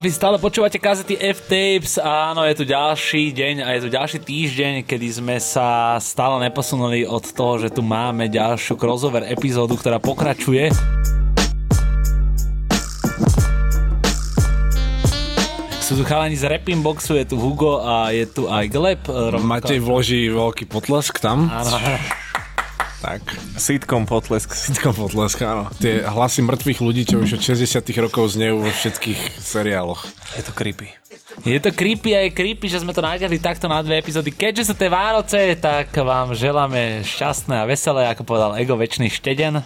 Vy stále počúvate kazety F-Tapes a áno, je tu ďalší deň a je tu ďalší týždeň, kedy sme sa stále neposunuli od toho, že tu máme ďalšiu crossover epizódu, ktorá pokračuje. Sú tu chalani z Rapping Boxu, je tu Hugo a je tu aj Gleb. rovnako- Matej vloží veľký potlesk tam. Áno, Tak. Sitcom potlesk. Sitcom potlesk, áno. Tie hlasy mŕtvych ľudí, čo už od 60 rokov znejú vo všetkých seriáloch. Je to creepy. Je to creepy a je creepy, že sme to natiahli takto na dve epizódy. Keďže sú tie Vánoce, tak vám želáme šťastné a veselé, ako povedal Ego, väčší šteden.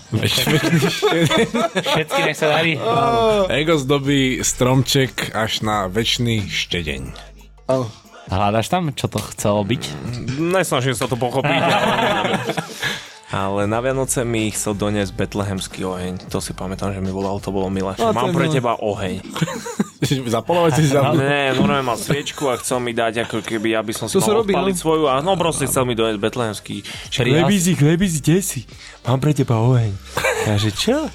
Všetky nech sa darí. Ego zdobí stromček až na väčší štedeň. Hľadaš tam, čo to chcelo byť? Nesnažím sa to pochopiť, ale... Na Vianoce mi chcel doniesť betlehemský oheň. To si pamätám, že mi volal, to bolo milé. No, Mám pre teba oheň. Zapolovať si za... Ne, normálne mal sviečku a chcel mi dať, ako keby, aby som si To mal robí, odpaliť no. svoju. A no proste chcel mi doniesť betlehemský. Chlebízi, kde si? Mám pre teba oheň. Ja že čo?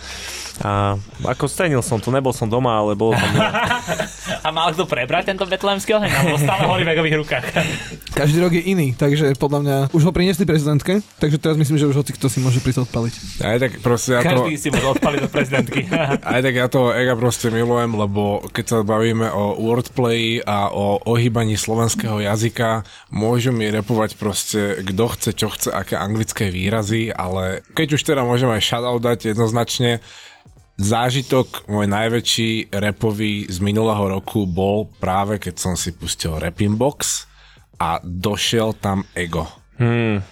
A ako stenil som to, nebol som doma, ale bolo tam... A mal kto prebrať tento betlehemský oheň? Alebo stále horí v Egových rukách? Každý rok je iný, takže podľa mňa už ho priniesli prezidentke, takže teraz myslím, že už hoci kto si môže prísť odpaliť. Aj tak proste ja to... Každý si môže odpaliť do prezidentky. Aj tak ja toho Ega proste milujem, lebo keď sa bavíme o wordplay a o ohýbaní slovenského jazyka, môžu mi repovať proste kto chce, čo chce, aké anglické výrazy, ale keď už teda môžem aj shoutout dať jednoznačne, zážitok môj najväčší repový z minulého roku bol práve keď som si pustil Rapping Box a došiel tam Ego. Hmm.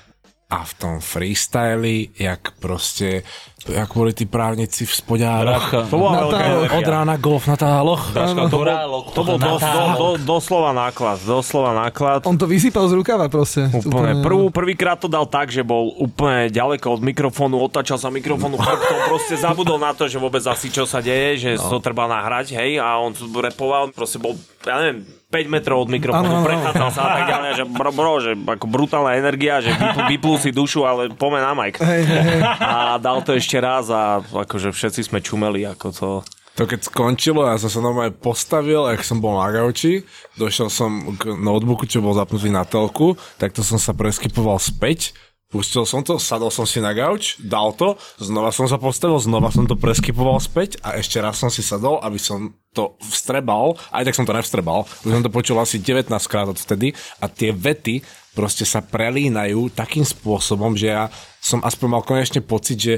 A v tom freestyli, jak proste, jak boli tí právnici v spodároch. To bola. Od rána golf na táloch. to bol, to bol do, do, do, doslova náklad, doslova náklad. On to vysypal z rukava proste. Úplne. Prvú, prvýkrát to dal tak, že bol úplne ďaleko od mikrofónu, otáčal sa mikrofónu chrbtom, proste zabudol na to, že vôbec asi čo sa deje, že no. to treba nahrať, hej, a on tu repoval, proste bol, ja neviem, 5 metrov od mikrofónu, prechádzal sa a tak ďalej, že bro, bro, že ako brutálna energia, že vypl, vyplul si dušu, ale poďme na Mike. Hej, hej, hej. A dal to ešte raz a akože všetci sme čumeli, ako to... To keď skončilo, ja som sa normálne postavil, ak som bol na gauči, došiel som k notebooku, čo bol zapnutý na telku, tak to som sa preskypoval späť, pustil som to, sadol som si na gauč, dal to, znova som sa postavil, znova som to preskypoval späť a ešte raz som si sadol, aby som to vstrebal, aj tak som to nevstrebal, už som to počul asi 19 krát od vtedy a tie vety proste sa prelínajú takým spôsobom, že ja som aspoň mal konečne pocit, že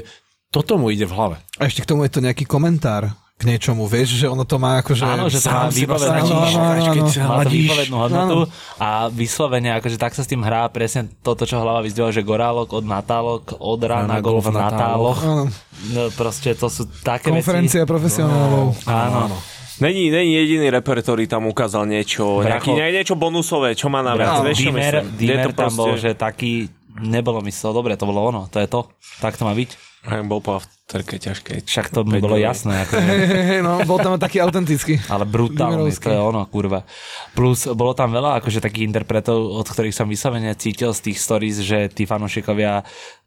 toto mu ide v hlave. A ešte k tomu je to nejaký komentár k niečomu, vieš, že ono to má akože... Áno, že to má Áno, áno, áno. sa má to hodnotu a vyslovene, akože tak sa s tým hrá presne toto, čo hlava vyzdvihla, že gorálok od natálok, od rána Rána golf na natáloch. Áno. No, proste to sú také Konferencia profesionálov. veci. Áno. Není, není jediný reper, ktorý tam ukázal niečo, Bracho. nejaký, ne, niečo bonusové, čo má na viac. Bracho, Vieš, Dimer, Dimer to tam bol, proste- že taký, nebolo mi toho dobre, to bolo ono, to je to. Tak to má byť. Aj bol po afterke ťažké. Však to mi bolo jasné. Hej, no, bol tam taký autentický. Ale brutálny, to je ono, kurva. Plus bolo tam veľa akože takých interpretov, od ktorých som vyslovene cítil z tých stories, že tí fanúšikovia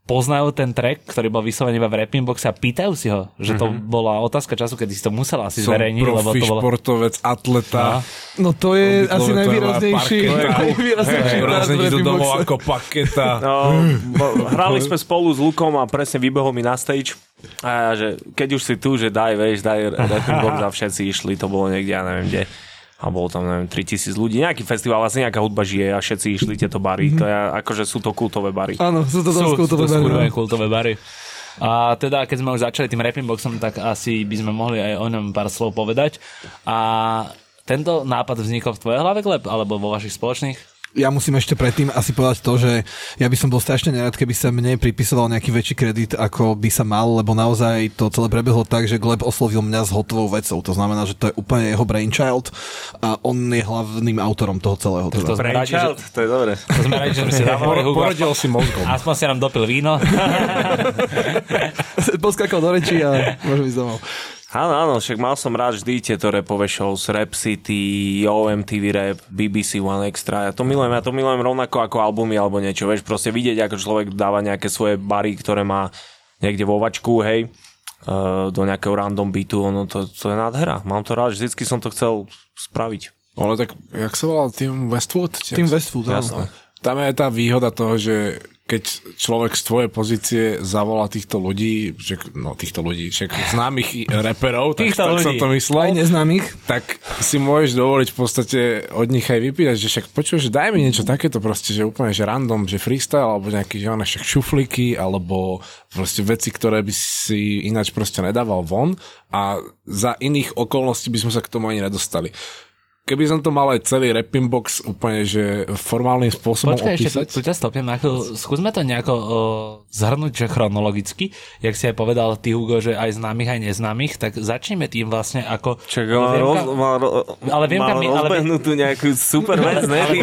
poznajú ten track, ktorý bol vyslovený iba v rapping boxe a pýtajú si ho, že to bola otázka času, kedy si to musel asi Som zverejniť, lebo profi to bolo... športovec, atleta. No to je To by- asi je najvýraznejší. najvýraznejší Hey, do domov ako paketa. No, bo- hrali sme spolu s Lukom a presne vybehol mi na stage a ja, že keď už si tu, že daj, vieš, daj rapping box a všetci išli, to bolo niekde, ja neviem kde. A bolo tam, neviem, 3000 ľudí. Nejaký festival, vlastne nejaká hudba žije a všetci išli tieto bary. To je, akože sú to kultové bary. Áno, sú to sú, dosť sú kultové to bary, no. kultové bary. A teda, keď sme už začali tým rapping boxom, tak asi by sme mohli aj o ňom pár slov povedať. A tento nápad vznikol v tvojej hlave, Gleb, alebo vo vašich spoločných? Ja musím ešte predtým asi povedať to, že ja by som bol strašne nerad, keby sa mne pripisoval nejaký väčší kredit, ako by sa mal, lebo naozaj to celé prebehlo tak, že Gleb oslovil mňa s hotovou vecou. To znamená, že to je úplne jeho brainchild a on je hlavným autorom toho celého. To Teda. radi, že, to je dobré. to sme radi, že sme si zavolali Hugo. Poradil si mozgom. Aspoň si nám dopil víno. Poskakal do reči a môžem ísť domov. Áno, áno, však mal som rád vždy tieto repové shows, Rap City, OMTV Rap, BBC One Extra. Ja to milujem, ja to milujem rovnako ako albumy alebo niečo, vieš, proste vidieť, ako človek dáva nejaké svoje bary, ktoré má niekde vo vačku, hej. uh, do nejakého random beatu, ono to, to je nádhera. Mám to rád, vždycky som to chcel spraviť. Ale tak, jak sa volal, Tim Westwood? Sa- Westwood, áno. Jasné. Tam je tá výhoda toho, že keď človek z tvojej pozície zavolá týchto ľudí, že, no týchto ľudí, však známych reperov, tak, Týchto tak som ľudí. to myslel, Aj neznámych. tak si môžeš dovoliť v podstate od nich aj vypýtať, že však počuješ, že daj mi niečo takéto proste, že úplne, že random, že freestyle, alebo nejaký, že one však šufliky, alebo proste veci, ktoré by si ináč proste nedával von a za iných okolností by sme sa k tomu ani nedostali. Keby som to mal aj celý rapping box úplne, že formálnym spôsobom Počkaj, ešte opísať. tu, tu ťa stopnem. Ako, skúsme to nejako o, zhrnúť, že chronologicky, jak si aj povedal ty, Hugo, že aj známych, aj neznámych, tak začneme tým vlastne ako... Čak, No, mal, roz, mal, Ale viem, mal mi- ale rozbehnutú nejakú super vec, ne? Ale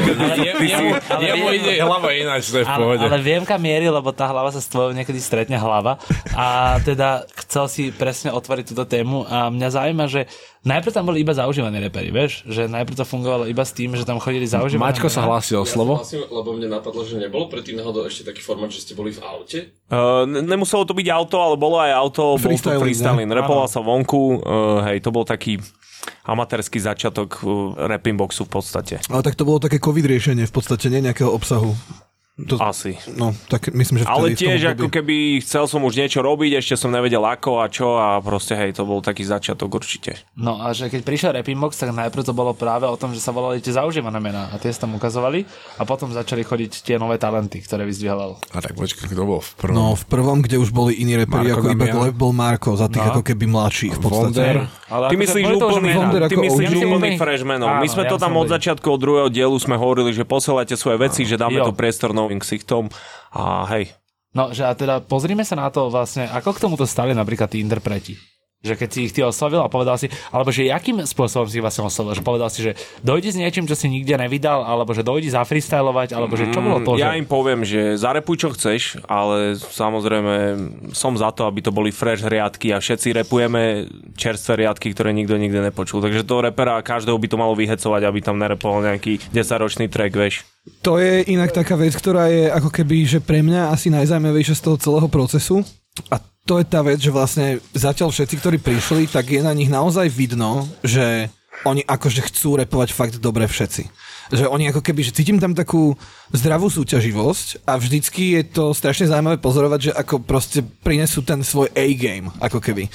Jemu viem- ide hlava ináč, to je v Ale, pohode. ale viem, kam mierí, lebo tá hlava sa s tvojou niekedy stretne hlava. A teda chcel si presne otvoriť túto tému a mňa zaujíma, že najprv tam boli iba zaužívaní repery, vieš? Že najprv to fungovalo iba s tým, že tam chodili zaužívaní. Maťko sa hlási o slovo. Vlastne, lebo mne napadlo, že nebolo predtým náhodou ešte taký formát, že ste boli v aute. uh, ne- nemuselo to byť auto, ale bolo aj auto, bol to Freestyling? Repoval sa vonku, uh, hej, to bol taký amatérsky začiatok uh, rapping boxu v podstate. Ale tak to bolo také covid riešenie v podstate, nie nejakého obsahu. To, Asi. no, tak myslím, že Ale tiež období- ako keby chcel som už niečo robiť, ešte som nevedel ako a čo a proste hej, to bol taký začiatok určite. No a že keď prišiel Rapping Box, tak najprv to bolo práve o tom, že sa volali tie zaužívané mená a tie sa tam ukazovali a potom začali chodiť tie nové talenty, ktoré vyzdvihoval. A tak počkaj, kto bol v prvom? No, v prvom, kde už boli iní reperi, ako iba. Gleb bol Marko, za tých No. ako keby mladších v podstate. Wonder. Ale Ty myslíš úplný, ty myslíš úplný freshmanov. My sme to tam od začiatku, od druhého dielu sme hovorili, že posielajte svoje veci, že dáme to priestor novým ksichtom a hej. No, že a teda pozrime sa na to vlastne, ako k tomuto stali napríklad tí interpreti. Že keď si ich ty oslovil a povedal si, alebo že akým spôsobom si ich vlastne oslovil, že povedal si, že dojdi s niečím, čo si nikde nevydal, alebo že dojdi zafreestylovať, alebo že čo bolo to, Mm, Ja že... im poviem, že zarepuj čo chceš, ale samozrejme som za to, aby to boli fresh riadky a všetci repujeme čerstvé riadky, ktoré nikto nikdy nepočul. Takže toho repera každého by to malo vyhecovať, aby tam nerepoval nejaký 10-ročný track, vieš. To je inak taká vec, ktorá je ako keby, že pre mňa asi najzaujímavejšia z toho celého procesu. A to je tá vec, že vlastne zatiaľ všetci, ktorí prišli, tak je na nich naozaj vidno, že oni akože chcú repovať fakt dobre všetci. Že oni ako keby, že cítim tam takú zdravú súťaživosť a vždycky je to strašne zaujímavé pozorovať, že ako proste prinesú ten svoj A-game, ako keby.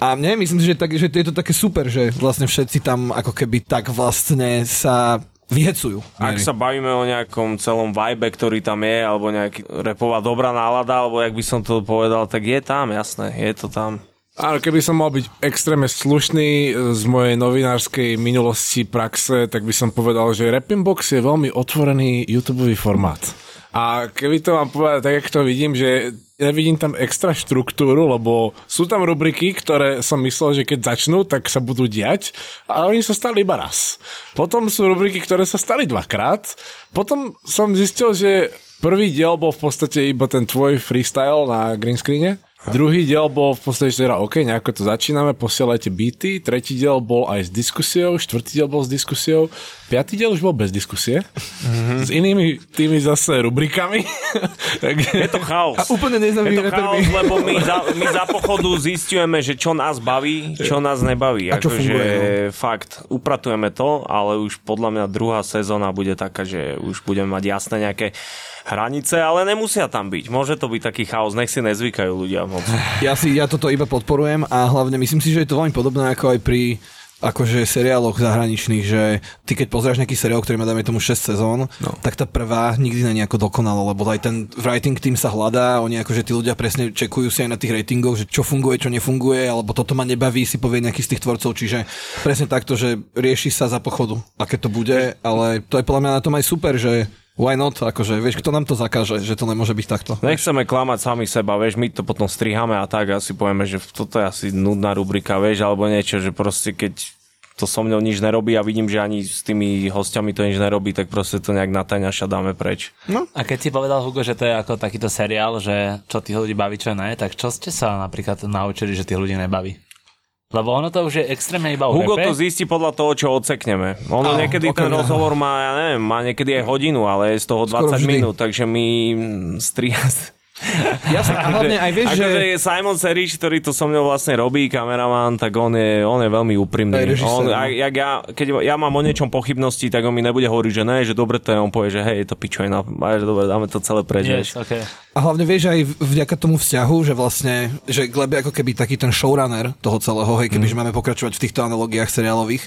A mne myslím si, že, tak, že je to také super, že vlastne všetci tam ako keby tak vlastne sa vyhecujú. Ak sa bavíme o nejakom celom vibe, ktorý tam je, alebo nejaký repová dobrá nálada, alebo jak by som to povedal, tak je tam, jasné, je to tam. Áno, keby som mal byť extrémne slušný e, z mojej novinárskej minulosti, praxe, tak by som povedal, že Rapping Box je veľmi otvorený YouTube formát. A keby to mám povedať tak, jak to vidím, že nevidím tam extra štruktúru, lebo sú tam rubriky, ktoré som myslel, že keď začnú, tak sa budú diať, a oni sa stali iba raz. Potom sú rubriky, ktoré sa stali dvakrát. Potom som zistil, že prvý diel bol v podstate iba ten tvoj freestyle na green screene. Druhý diel bol v podstate, že teda OK, nejako to začíname, posielajte beaty. Tretí diel bol aj s diskusiou, štvrtý diel bol s diskusiou, piatý diel už bol bez diskusie. Mm-hmm. S inými tými zase rubrikami. Je to chaos. A úplne neznámy Je to chaos, lebo my za, my za pochodu zistujeme, že čo nás baví, čo nás nebaví. A čo Akože funguje, fakt, upratujeme to, ale už podľa mňa druhá sezóna bude taká, že už budeme mať jasné nejaké hranice, ale nemusia tam byť. Môže to byť taký chaos, nech si nezvykajú ľudia moc. Ja, si, ja toto iba podporujem a hlavne myslím si, že je to veľmi podobné ako aj pri akože seriáloch zahraničných, že ty keď pozrieš nejaký seriál, ktorý má dajme tomu 6 sezón, no. tak tá prvá nikdy je nejako dokonalo, lebo aj ten writing tým sa hľadá, oni akože tí ľudia presne čekujú si aj na tých ratingoch, že čo funguje, čo nefunguje, alebo toto ma nebaví, si povie nejaký z tých tvorcov, čiže presne takto, že rieši sa za pochodu, aké to bude, ale to je podľa mňa na tom aj super, že why not, akože vieš, kto nám to zakáže, že to nemôže byť takto. Nechceme klamať sami seba, vieš, my to potom striháme a tak asi povieme, že toto je asi nudná rubrika, vieš, alebo niečo, že proste keď to so mnou nič nerobí a vidím, že ani s tými hostiami to nič nerobí, tak proste to nejak na tajňaša dáme preč. A keď si povedal, Hugo, že to je ako takýto seriál, že čo tých ľudí baví, čo ne, tak čo ste sa napríklad naučili, že tých ľudí nebaví? Lebo ono to už je extrémne iba o Hugo repe. to zistí podľa toho, čo odsekneme. Ono Áno, niekedy ten okrem- rozhovor má, ja neviem, má niekedy aj hodinu, ale je z toho Skoro 20 vždy. minút, takže my stri... Jasné, a hlavne aj vieš, že... Akože Simon Serič, ktorý to so mnou vlastne robí, kameraman, tak on je, on je veľmi úprimný. Aj režisér, on, no. a, jak ja, keď ja mám o niečom pochybnosti, tak on mi nebude hovoriť, že ne, že dobre to je, on povie, že hej, je to pičovina, že dobre, dáme to celé preč. Yes, okay. A hlavne vieš aj vďaka tomu vzťahu, že vlastne, že Gleb je ako keby taký ten showrunner toho celého, hej, keby, mm. že máme pokračovať v týchto analogiách seriálových.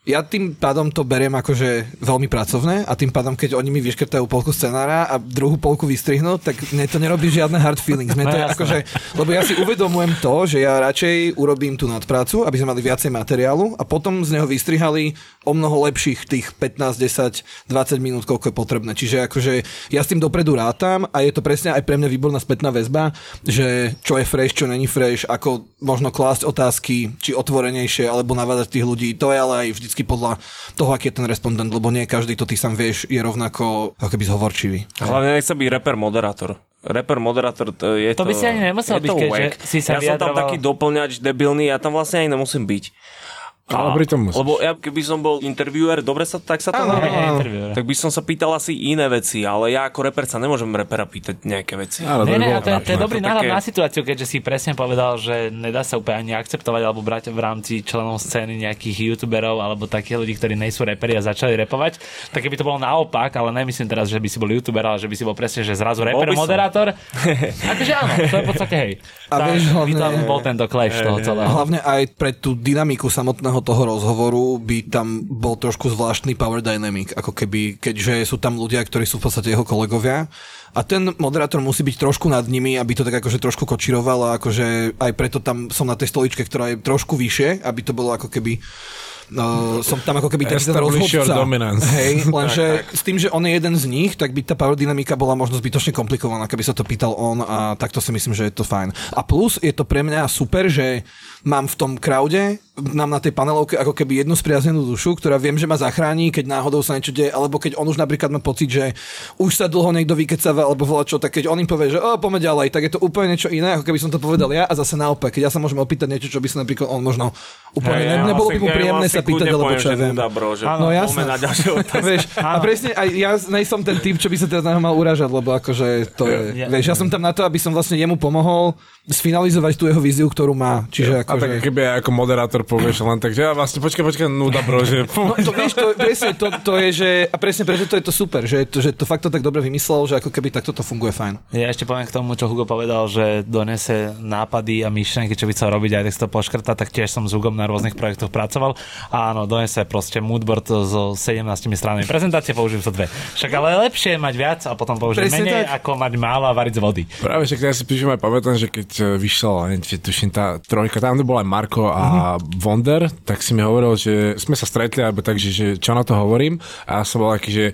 Ja tým pádom to beriem akože veľmi pracovné a tým pádom, keď oni mi vyškrtajú polku scenára a druhú polku vystrihnú, tak mne to nerobí žiadne hard feelings. Mne to je No, jasné. akože, lebo ja si uvedomujem to, že ja radšej urobím tú nadprácu, aby sme mali viacej materiálu a potom z neho vystrihali o mnoho lepších tých 15, 10, 20 minút, koľko je potrebné. Čiže akože ja s tým dopredu rátam a je to presne aj pre mňa výborná spätná väzba, že čo je fresh, čo není fresh, ako možno klásť otázky, či otvorenejšie, alebo navádať tých ľudí. To je ale aj vždycky podľa toho, aký je ten respondent, lebo nie každý to ty sám vieš, je rovnako ako keby zhovorčivý. Hlavne nechce byť reper moderátor. Reper moderátor to je To by si ani nemusel to byť, keďže si sa Ja som tam vyjadroval- taký doplňač debilný, ja tam vlastne ani nemusím byť. Ale pritom musíš. Lebo ja keby som bol interviewer, dobre sa, tak sa to Áno, áno. Tak by som sa pýtal asi iné veci, ale ja ako reper sa nemôžem repera pýtať nejaké veci. To Ne, by ne, to, je, to je dobrý To náhľad také- na situáciu, keďže si presne povedal, že nedá sa úplne ani akceptovať alebo brať v rámci členov scény nejakých youtuberov alebo takých ľudí, ktorí nejsú reperi a začali repovať. Tak keby to bolo naopak, ale nemyslím teraz, že by si bol youtuber, ale že by si bol presne, že zrazu reper, by moderátor. akože áno, to je v podstate hej. A Tak vieš, by hlavne- tam bol tento clash toho celého. hlavne aj pre tú dynamiku samotného toho rozhovoru by tam bol trošku zvláštny power dynamic, ako keby, keďže sú tam ľudia, ktorí sú v podstate jeho kolegovia a ten moderátor musí byť trošku nad nimi, aby to tak akože trošku kočiroval a akože aj preto tam som na tej stoličke, ktorá je trošku vyššie, aby to bolo ako keby No, som tam ako keby ten rozhodca. Hej, lenže s tým, že on je jeden z nich, tak by tá power dynamika bola možno zbytočne komplikovaná, keby sa to pýtal on a takto si myslím, že je to fajn. A plus je to pre mňa super, že mám v tom crowde, mám na tej panelovke ako keby jednu spriaznenú dušu, ktorá viem, že ma zachráni, keď náhodou sa niečo deje, alebo keď on už napríklad má pocit, že už sa dlho niekto vykecáva, alebo volá čo, tak keď on im povie, že o, poďme ďalej, tak je to úplne niečo iné, ako keby som to povedal ja a zase naopak, keď ja sa môžem opýtať niečo, čo by sa napríklad on možno úplne, ne, ja nebolo by mu príjemné sa pýtať, alebo čo ja viem. bro, že No jasné. na. Vieš, a presne aj ja nejsom ten typ, čo by sa teraz na mal uražať, lebo akože to je, Ja- vieš, ja som tam na to, aby som vlastne jemu pomohol sfinalizovať tú jeho víziu, ktorú má. Čiže A tak akože... keby aj ako moderátor povieš len tak, že ja vlastne počkaj, počkaj, nuda bro, že No to vieš, to, presne, to, to je, že, a presne preto to je to super, že, to, že to fakt to tak dobre vymyslel, že ako keby takto to funguje fajn. Ja ešte poviem k tomu, čo Hugo povedal, že donese nápady a myšlenky, čo by chcel robiť aj tak si to poškrta, tak tiež som s Hugom na rôznych projektoch pracoval. A áno, donese proste moodboard so 17 stranami prezentácie, použijem sa dve. Však ale je lepšie mať viac a potom použiť menej, tak. ako mať málo a variť z vody. Práve však ja si píšem aj pamätám, že keď e, vyšla, tuším tá trojka, tam kde bol aj Marko a Wonder, tak si mi hovoril, že sme sa stretli, alebo tak, že, že čo na to hovorím a ja som bol taký, že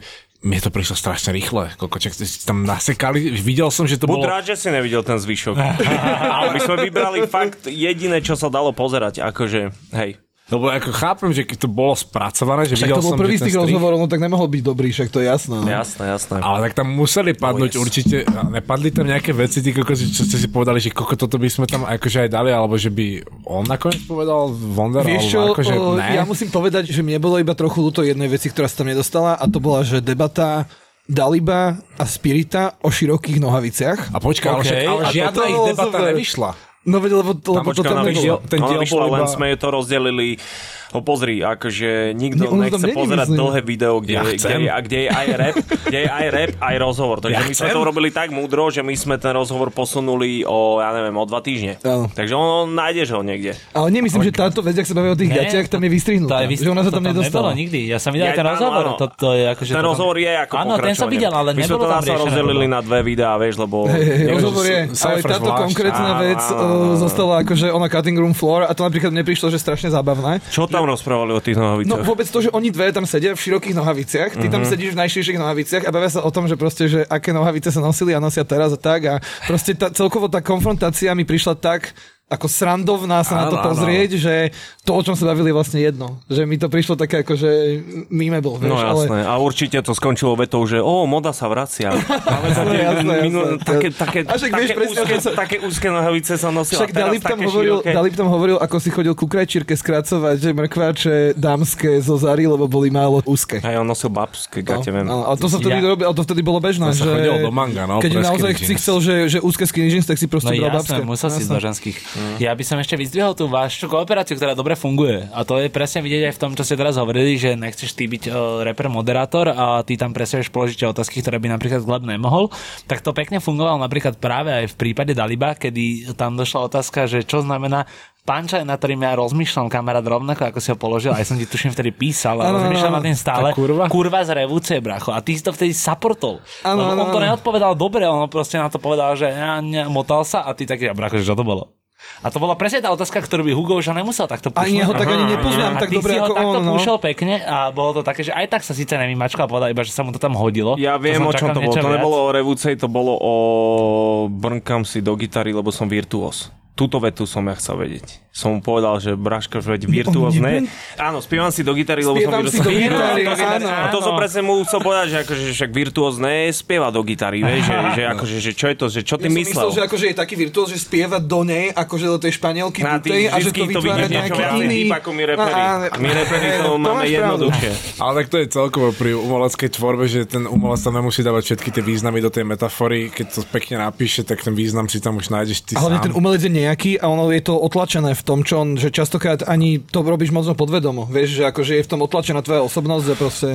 mne to prišlo strašne rýchle. Ste si tam nasekali. Videl som, že to Buď bolo... rád, že si nevidel ten zvyšok. Ale my sme vybrali fakt jediné, čo sa dalo pozerať. Akože, hej. Lebo ako chápem, že keď to bolo spracované, že Však videl to bol som, prvý z tých rozhovorov, no tak nemohol byť dobrý, však to je jasné. No. Jasné, jasné. Ale tak tam museli padnúť Oh, yes. určite, nepadli tam nejaké veci, tí kokosi, čo ste si povedali, že koko toto by sme tam akože aj dali, alebo že by on nakoniec povedal Wonder, Vieš čo, alebo akože o, ne. ja musím povedať, že mne bolo iba trochu ľúto jednej veci, ktorá sa tam nedostala a to bola, že debata Daliba a Spirita o širokých nohaviciach. A počkaj, ale, OK. však, ale A žiadna ich debata super. nevyšla. No veď, lebo, lebo to tam nebolo. vyšla, ten ona diel len sme to rozdelili No pozri, akože Ne, nikto tam nechce pozerať myslím. dlhé video, kde, Ja kde, je, a kde je aj rap, kde je aj rap, aj rozhovor. Takže Ja my sme to robili tak múdro, že my sme ten rozhovor posunuli o, ja neviem, o dva týždne. Áno. Takže on, on nájdeš ho niekde. Ale nemyslím, že táto vec, ak sa bavíme o tých Nie, gatiach, tam je vystrihnutá. To je Že ona sa tam nedostala. nebolo nikdy. Ja som videl Ja- ten áno, rozhovor. áno. To, to je akože Ten to tam- rozhovor je ako Áno, ten som videl, ale My sme nebolo to tam riešené. rozdelili toto. na dve videá, vieš, lebo... Rozhovor je, ale táto konkrétna vec áno. zostala akože ona cutting room floor a to napríklad mne prišlo, že strašne zábavné. Čo tam rozprávali o tých No nohavicách? vôbec to, že oni dve tam sedia v širokých nohaviciach, ty Mhm. tam sedíš v najširších nohaviciach a bavia sa o tom, že proste, že aké nohavice sa nosili a nosia teraz a tak a proste tá, celkovo tá konfrontácia mi prišla tak ako srandovná sa na to Áno, áno. pozrieť, že to, o čom sa bavili, je vlastne jedno. Že mi to prišlo také ako, že memeable, vieš, No jasné, ale... a určite to skončilo vetou, že o, moda sa vracia. Ale Jasné, jasné, minul- jasné. také, také, A však vieš také, presne, úzke, sa- také úzke nohavice som nosil Však a Dalip tam, hovoril. Dalip tam hovoril, ako si chodil ku krajčírke skracovať, že mrkváče dámske zo Zary, lebo boli málo úzke. Aj on nosil babské gate, viem. No, ale to sa vtedy, Ja- robil, ale to vtedy bolo bežné, To sa že chodilo do manga, no, keď naozaj si chcel, že, že úzke skinny jeans, tak si proste No bral jasné, babské. musel si ísť do ženských. Mm. Ja by som ešte vyzdvihol tú vašu kooperáciu, ktorá dobre funguje. A to je presne vidieť aj v tom, čo ste teraz hovorili, že nechceš ty byť uh, reper moderátor a ty tam presne vieš položiť otázky, ktoré by napríklad Gleb nemohol. Tak to pekne fungovalo napríklad práve aj v prípade Daliba, kedy tam došla otázka, že čo znamená Punchline, na ktorým ja rozmýšľam kamarát rovnako, ako si ho položil, aj som ti tuším vtedy písal, a Áno, rozmýšľam na tým stále. Tá kurva? Kurva z revúcie, bracho. A ty si to vtedy supportol. Áno, Lebo áno, on to neodpovedal dobre, on proste na to povedal, že ja, ne, motal sa a ty taký, ja, bracho, že čo to bolo? A to bola presne tá otázka, ktorú by Hugo už nemusel takto pušnúť. Ani ja ho tak ani nepoznám a tak ty dobre si ho ako takto on, no. púšal pekne a bolo to také, že aj tak sa síce nevymačkal a povedal iba, že sa mu to tam hodilo. Ja viem, som o čom to bolo. To viac. nebolo o revúcej, to bolo o brnkam si do gitary, lebo som virtuós. Túto vetu som ja chcel vedieť. Som mu povedal, že Braško, veď virtuós ne. Áno, spievam si do gitary, lebo som Spievam si do gitary, áno, A to som áno. presne mu chcel povedať, že akože však virtuós ne spieva do gitary, vieš, že, že, akože, že čo je to, že čo ty Ja som myslel? myslel, že akože je taký virtuóz, že spieva do nej, akože do tej španielky Na tých a že to to vytvára vidíš niečo nejaký iný... deep ako my reperi. No, áno. My reperi to To máme jednoduchšie. Ale tak to je celkovo pri umeleckej tvorbe, že ten umelec tam nemusí dávať všetky tie významy do tej metafory. Keď to pekne napíše, tak ten význam si tam už nájdeš ty A hlavne sám. ten umelec je nejaký a ono je to otlačené v tom, čo on, že častokrát ani to robíš možno podvedomo. Vieš, že akože je v tom otlačená tvoja osobnosť, že proste...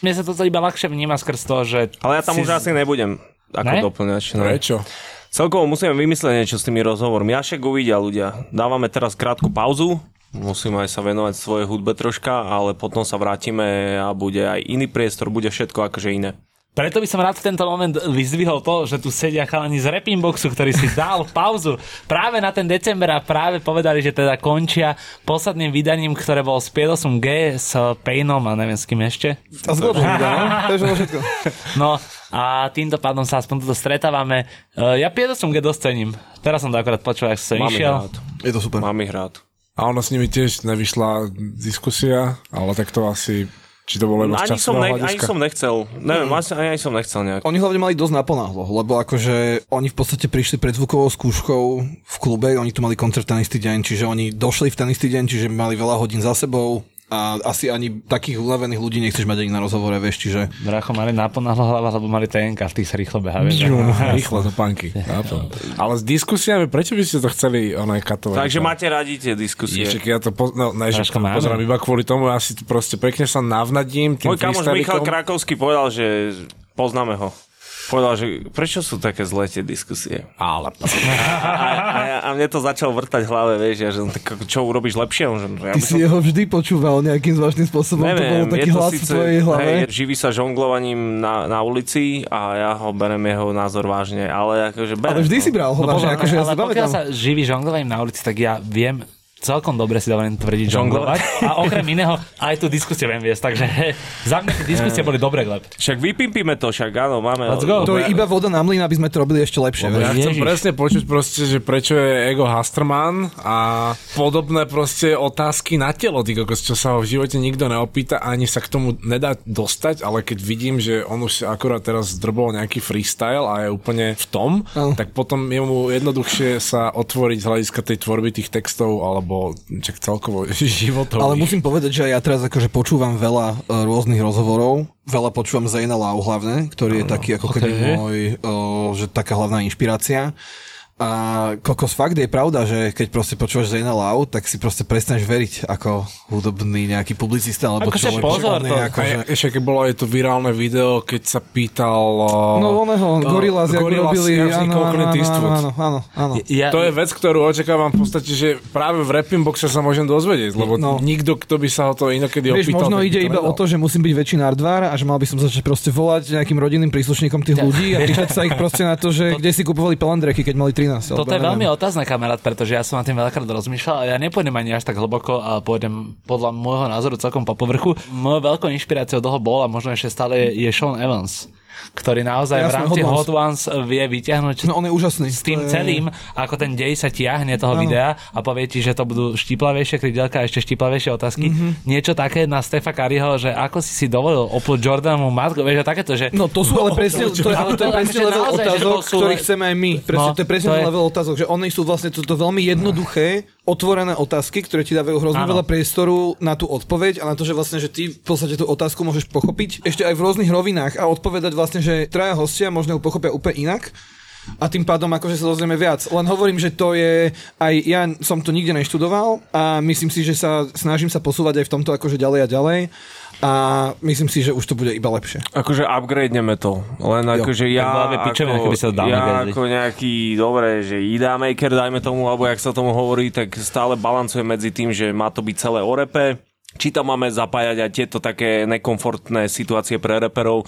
Mne sa to iba ľahšie vníma skrz to, že... Ale ja tam si- už asi nebudem ako Ne? doplňač. no. Prečo? Celkovo musíme vymyslieť niečo s tými rozhovormi. Ja však uvidia ľudia. Dávame teraz krátku pauzu. Musíme aj sa venovať svojej hudbe troška, ale potom sa vrátime a bude aj iný priestor, bude všetko akože iné. Preto by som rád v tento moment vyzdvihol to, že tu sedia chalani z Rapping Boxu, ktorý si dal pauzu práve na ten december a práve povedali, že teda končia posledným vydaním, ktoré bol s Piedosom G, s Paynom a neviem s kým ešte. A Globom, no? To je bolo všetko. No a týmto pádom sa aspoň tuto stretávame. Uh, ja Piedosom G dosť cením. Teraz som to akorát počul, ak som Mám išiel. rád. Je to super. Mám ich rád. A ono s nimi tiež nevyšla diskusia, ale tak to asi... Či to bolo z Ani som, ne, ani som nechcel. Neviem, asi, ani, ani som nechcel nejak. Oni hlavne mali dosť naponáhlo, lebo akože oni v podstate prišli pred zvukovou skúškou v klube, oni tu mali koncert ten istý deň, čiže oni došli v ten istý deň, čiže mali veľa hodín za sebou a asi ani takých unavených ľudí nechceš mať ani na rozhovore, vieš, čiže Bracho, mali naponáhlo hlava, lebo mali TNK, v tých sa rýchlo beha. vieš. Rýchlo to panky. Ale s diskusiami, prečo by ste to chceli ono katovať? Takže máte radi tie diskusie. Však ja to poz... no, ne, že pozerám iba kvôli tomu, ja si to proste pekne sa navnadím tým Môj kamoš Michal freestylikom. Krakovský povedal, že poznáme ho. Povedal, že prečo sú také zlé tie diskusie? Ale A, a, a mne to začalo vrtať v hlave, vieš, ja, že no, tak čo urobíš lepšie? Že, ja ty by si jeho vždy počúval nejakým zvláštnym spôsobom, to bol taký hlas v tvojej hlave. hej, živí sa žonglovaním na, na ulici a ja ho berem jeho názor vážne, ale akože berem. Ale vždy si bral ho, No, vážne, pozor, akože ja ale si pokiaľ sa živí žonglovaním na ulici, tak ja viem celkom dobre si dovolím tvrdiť žonglovať. A okrem iného aj tú diskusiu viem viesť, takže za mňa tie diskusie boli dobre, Gleb. Však vypimpíme to, však áno, máme... Let's go. To je iba voda na mlyn, aby sme to robili ešte lepšie. Vieš. ja chcem Ježiš. presne počuť proste, že prečo je Ego Hasterman a podobné proste otázky na telo, ty kokos, čo sa ho v živote nikto neopýta ani sa k tomu nedá dostať, ale keď vidím, že on už akurát teraz zdrbol nejaký freestyle a je úplne v tom, Áno. tak potom je mu jednoduchšie sa otvoriť z hľadiska tej tvorby tých textov alebo čak celkovo životov. Ale musím povedať, že ja teraz akože počúvam veľa e, rôznych rozhovorov, veľa počúvam Zayna Lau hlavne, ktorý je taký ako keby Okay. môj, o, že taká hlavná inšpirácia. A kokos fakt je pravda, že keď proste počúvaš Zayna Lau, tak si proste prestaneš veriť ako hudobný nejaký publicista alebo čo. lebo pozor, to- akože, A ešte keď bolo aj to virálne video, keď sa pýtal... No oného, uh, Gorillaz, jak Gorillaz, robili, áno, áno, áno. Ja, To je vec, ktorú očakávam v podstate, že práve v rapping boxe sa môžem dozvedieť, lebo No. nikto, kto by sa ho to inokedy Vieš, opýtal, možno ide iba o to, že musím byť väčší nardvár a že mal by som začať proste volať nejakým rodinným príslušníkom tých ľudí a pýtať sa ich proste na to, že kde si kupovali pelandreky, keď mali 13. Toto alebo je veľmi otázne, kamarát, pretože ja som na tým veľakrát rozmýšľal a ja nepôjdem ani až tak hlboko a pôjdem podľa môjho názoru celkom po povrchu. Mojou veľkou inšpiráciou toho bol a možno ešte stále je Sean Evans. Ktorý naozaj v Jasné, rámci Hot Hot Ones vie vyťahnuť No on je úžasný. s tým je- celým, ako ten dej sa tiahne toho Áno. videa a povie ti, že to budú štiplavejšie krydelka a ešte štiplavejšie otázky. Niečo také na Stefa Kariho, že ako si si dovolil opluť Jordanovu matku, vieš, a takéto, že No to sú ale presne, to, je, ale to je presne že level naozaj, otázok, sú ktorých le- chceme aj my. Presne, No, to je presne to je- level otázok, že oni sú vlastne toto veľmi jednoduché, otvorené otázky, ktoré ti dávajú hrozne veľa priestoru na tú odpoveď a na to, že vlastne, že ty v podstate tú otázku môžeš pochopiť ešte aj v rôznych rovinách a odpovedať vlastne, že traja hostia možno ju pochopia úplne inak a tým pádom akože sa dozvieme viac. Len hovorím, že to je, aj ja som to nikde neštudoval a myslím si, že sa snažím sa posúvať aj v tomto akože ďalej a ďalej a myslím si, že už to bude iba lepšie. Akože upgradeneme to. Len Jo. akože ja, by pičovina, ako, sa to ja ako nejaký, dobre, že IDA maker, dajme tomu, alebo jak sa tomu hovorí, tak stále balancujem medzi tým, že má to byť celé o repe, či tam máme zapájať aj tieto také nekomfortné situácie pre reperov,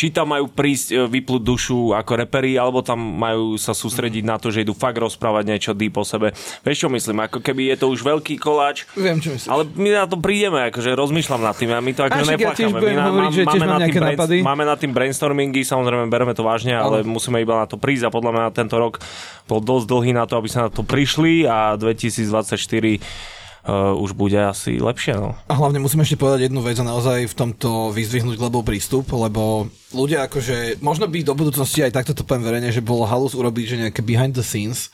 či tam majú prísť e, vyplúť dušu ako reperi, alebo tam majú sa sústrediť na to, že idú fakt rozprávať niečo deep o sebe. Vieš čo myslím, ako keby je to už veľký koláč, Viem, čo myslíš. ale my na to prídeme, akože rozmýšľam nad tým a my to akože však ja my na- hovoriť, že tiež mám nad tým nejaké nápady. Máme na tým brainstormingy, samozrejme bereme to vážne, ale musíme iba na to prísť a podľa mňa tento rok bol dosť dlhý na to, aby sa na to prišli a 2024 uh, už bude asi lepšie. No. A hlavne musím ešte povedať jednu vec a naozaj v tomto vyzdvihnúť global prístup, lebo ľudia akože, možno by do budúcnosti aj takto to poviem verejne, že bolo halus urobiť, že nejaké behind the scenes,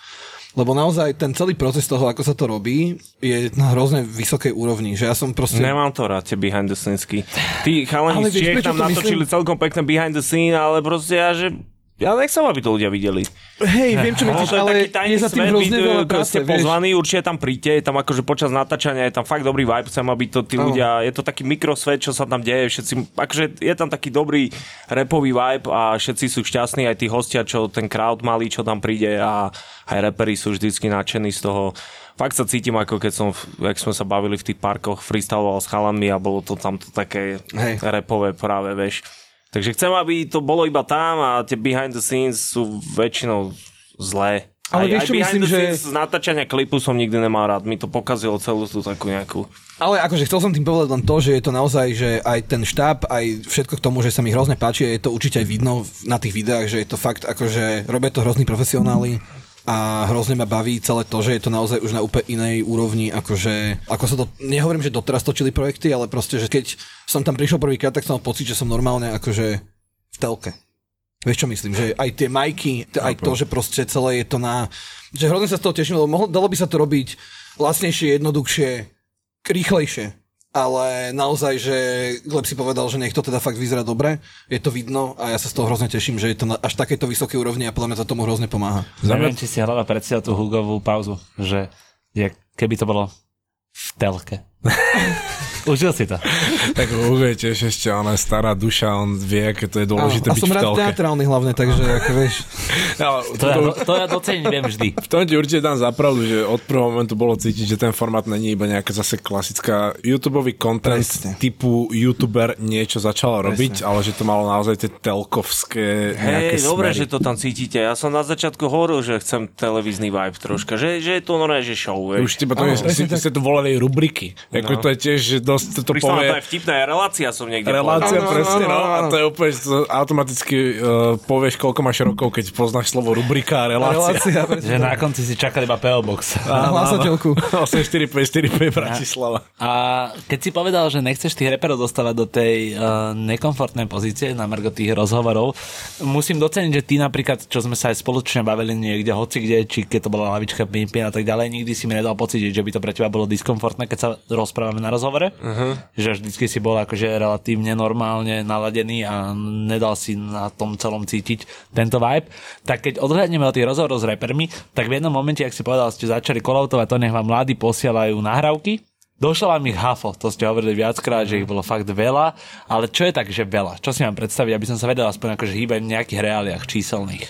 lebo naozaj ten celý proces toho, ako sa to robí, je na hrozne vysokej úrovni, že ja som proste... Nemám to rád, tie behind the scenesky. Tí chalani z prečo tam to natočili myslím? celkom pekné behind the scene, ale proste ja, že ja nechcem, aby to ľudia videli. Hej, viem, čo No, myslíš, ale taký tajný je za tým svet, hrozne veľa práce, ste vieš. pozvaní, určite tam príďte, je tam akože počas natáčania je tam fakt dobrý vibe, chcem, aby to tí ľudia, je to taký mikrosvet, čo sa tam deje, všetci, akože je tam taký dobrý repový vibe a všetci sú šťastní, aj tí hostia, čo ten crowd malý, čo tam príde a aj reperi sú vždycky nadšení z toho. Fakt sa cítim, ako keď som, jak sme sa bavili v tých parkoch, freestyloval s chalanmi a bolo to tam to také Hej. repové práve, vieš. Takže chcem, aby to bolo iba tam a tie behind the scenes sú väčšinou zlé. Ale aj, vieš, aj čo behind myslím, že- z natáčania klipu som nikdy nemal rád. Mi to pokazilo celú tú takú nejakú... Ale akože chcel som tým povedať len to, že je to naozaj, že aj ten štáb, aj všetko k tomu, že sa mi hrozne páči, je to určite aj vidno na tých videách, že je to fakt akože robia to hrozní profesionáli a hrozne ma baví celé to, že je to naozaj už na úplne inej úrovni, akože, ako sa to, nehovorím, že doteraz točili projekty, ale proste, že keď som tam prišiel prvýkrát, tak som mal pocit, že som normálne akože v telke. Vieš čo myslím, že aj tie majky, aj to, že proste celé je to na... Že hrozne sa z toho teším, lebo mohlo, dalo by sa to robiť lacnejšie, jednoduchšie, rýchlejšie. Ale naozaj, že Gleb si povedal, že nech to teda fakt vyzerá dobre, je to vidno a ja sa z toho hrozne teším, že je to na až takéto vysokej úrovni a podľa mňa to tomu hrozne pomáha. Neviem, či si hľadal predstav tú Hugovú pauzu, že je, keby to bolo v telke. Užil si to. Tak Hugo je tiež ešte, ona je stará duša, on vie, aké to je dôležité a byť som v rád teatrálny hlavne, takže ako vieš. To ja, to ja doceniť viem vždy. v tom ti určite dám zapravdu, že od prvého momentu bolo cítiť, že ten formát není iba nejaká zase klasická YouTubeový content Presne. typu YouTuber niečo začal robiť, ale že to malo naozaj tie telkovské nejaké Hej, dobre, smery. že to tam cítite. Ja som na začiatku hovoril, že chcem televízny vibe troška, že, že je to normálne, že show, Už vieš. teba to Áno, presne si, tak. ste to volali rubriky. Ako to je tiež, že dosť to na povie... to vtipná relácia som niekde Relácia, áno, presne, no. A to je úplne, automaticky uh, povieš, koľko máš rokov, keď poznáš slovo rubrika a relácia. Relácia, presne. Že na konci si čakali iba PO Box. A hlásateľku. 8454 Bratislava. A keď si povedal, že nechceš tých reperov dostávať do tej uh, nekomfortnej pozície na margo tých rozhovorov, musím doceniť, že ty napríklad, čo sme sa aj spoločne bavili niekde, hoci kde, či keď to bola lavička, pimpin a tak ďalej, nikdy si mi nedal pocítiť, že by to pre teba bolo diskomfortné, keď sa rozprávame na rozhovore. Uh-huh. Že vždycky si bol akože relatívne normálne naladený a nedal si na tom celom cítiť tento vibe. Tak keď odhľadneme od tých rozhovorov s repermi, tak v jednom momente, ak si povedal, ste začali kolautovať to, nech vám mladí posielajú nahrávky, Došlo vám ich hafo, to ste hovorili viackrát, že ich bolo fakt veľa, ale čo je tak, že veľa? Čo si mám predstaviť, aby som sa vedel aspoň akože hýbať v nejakých reáliách číselných?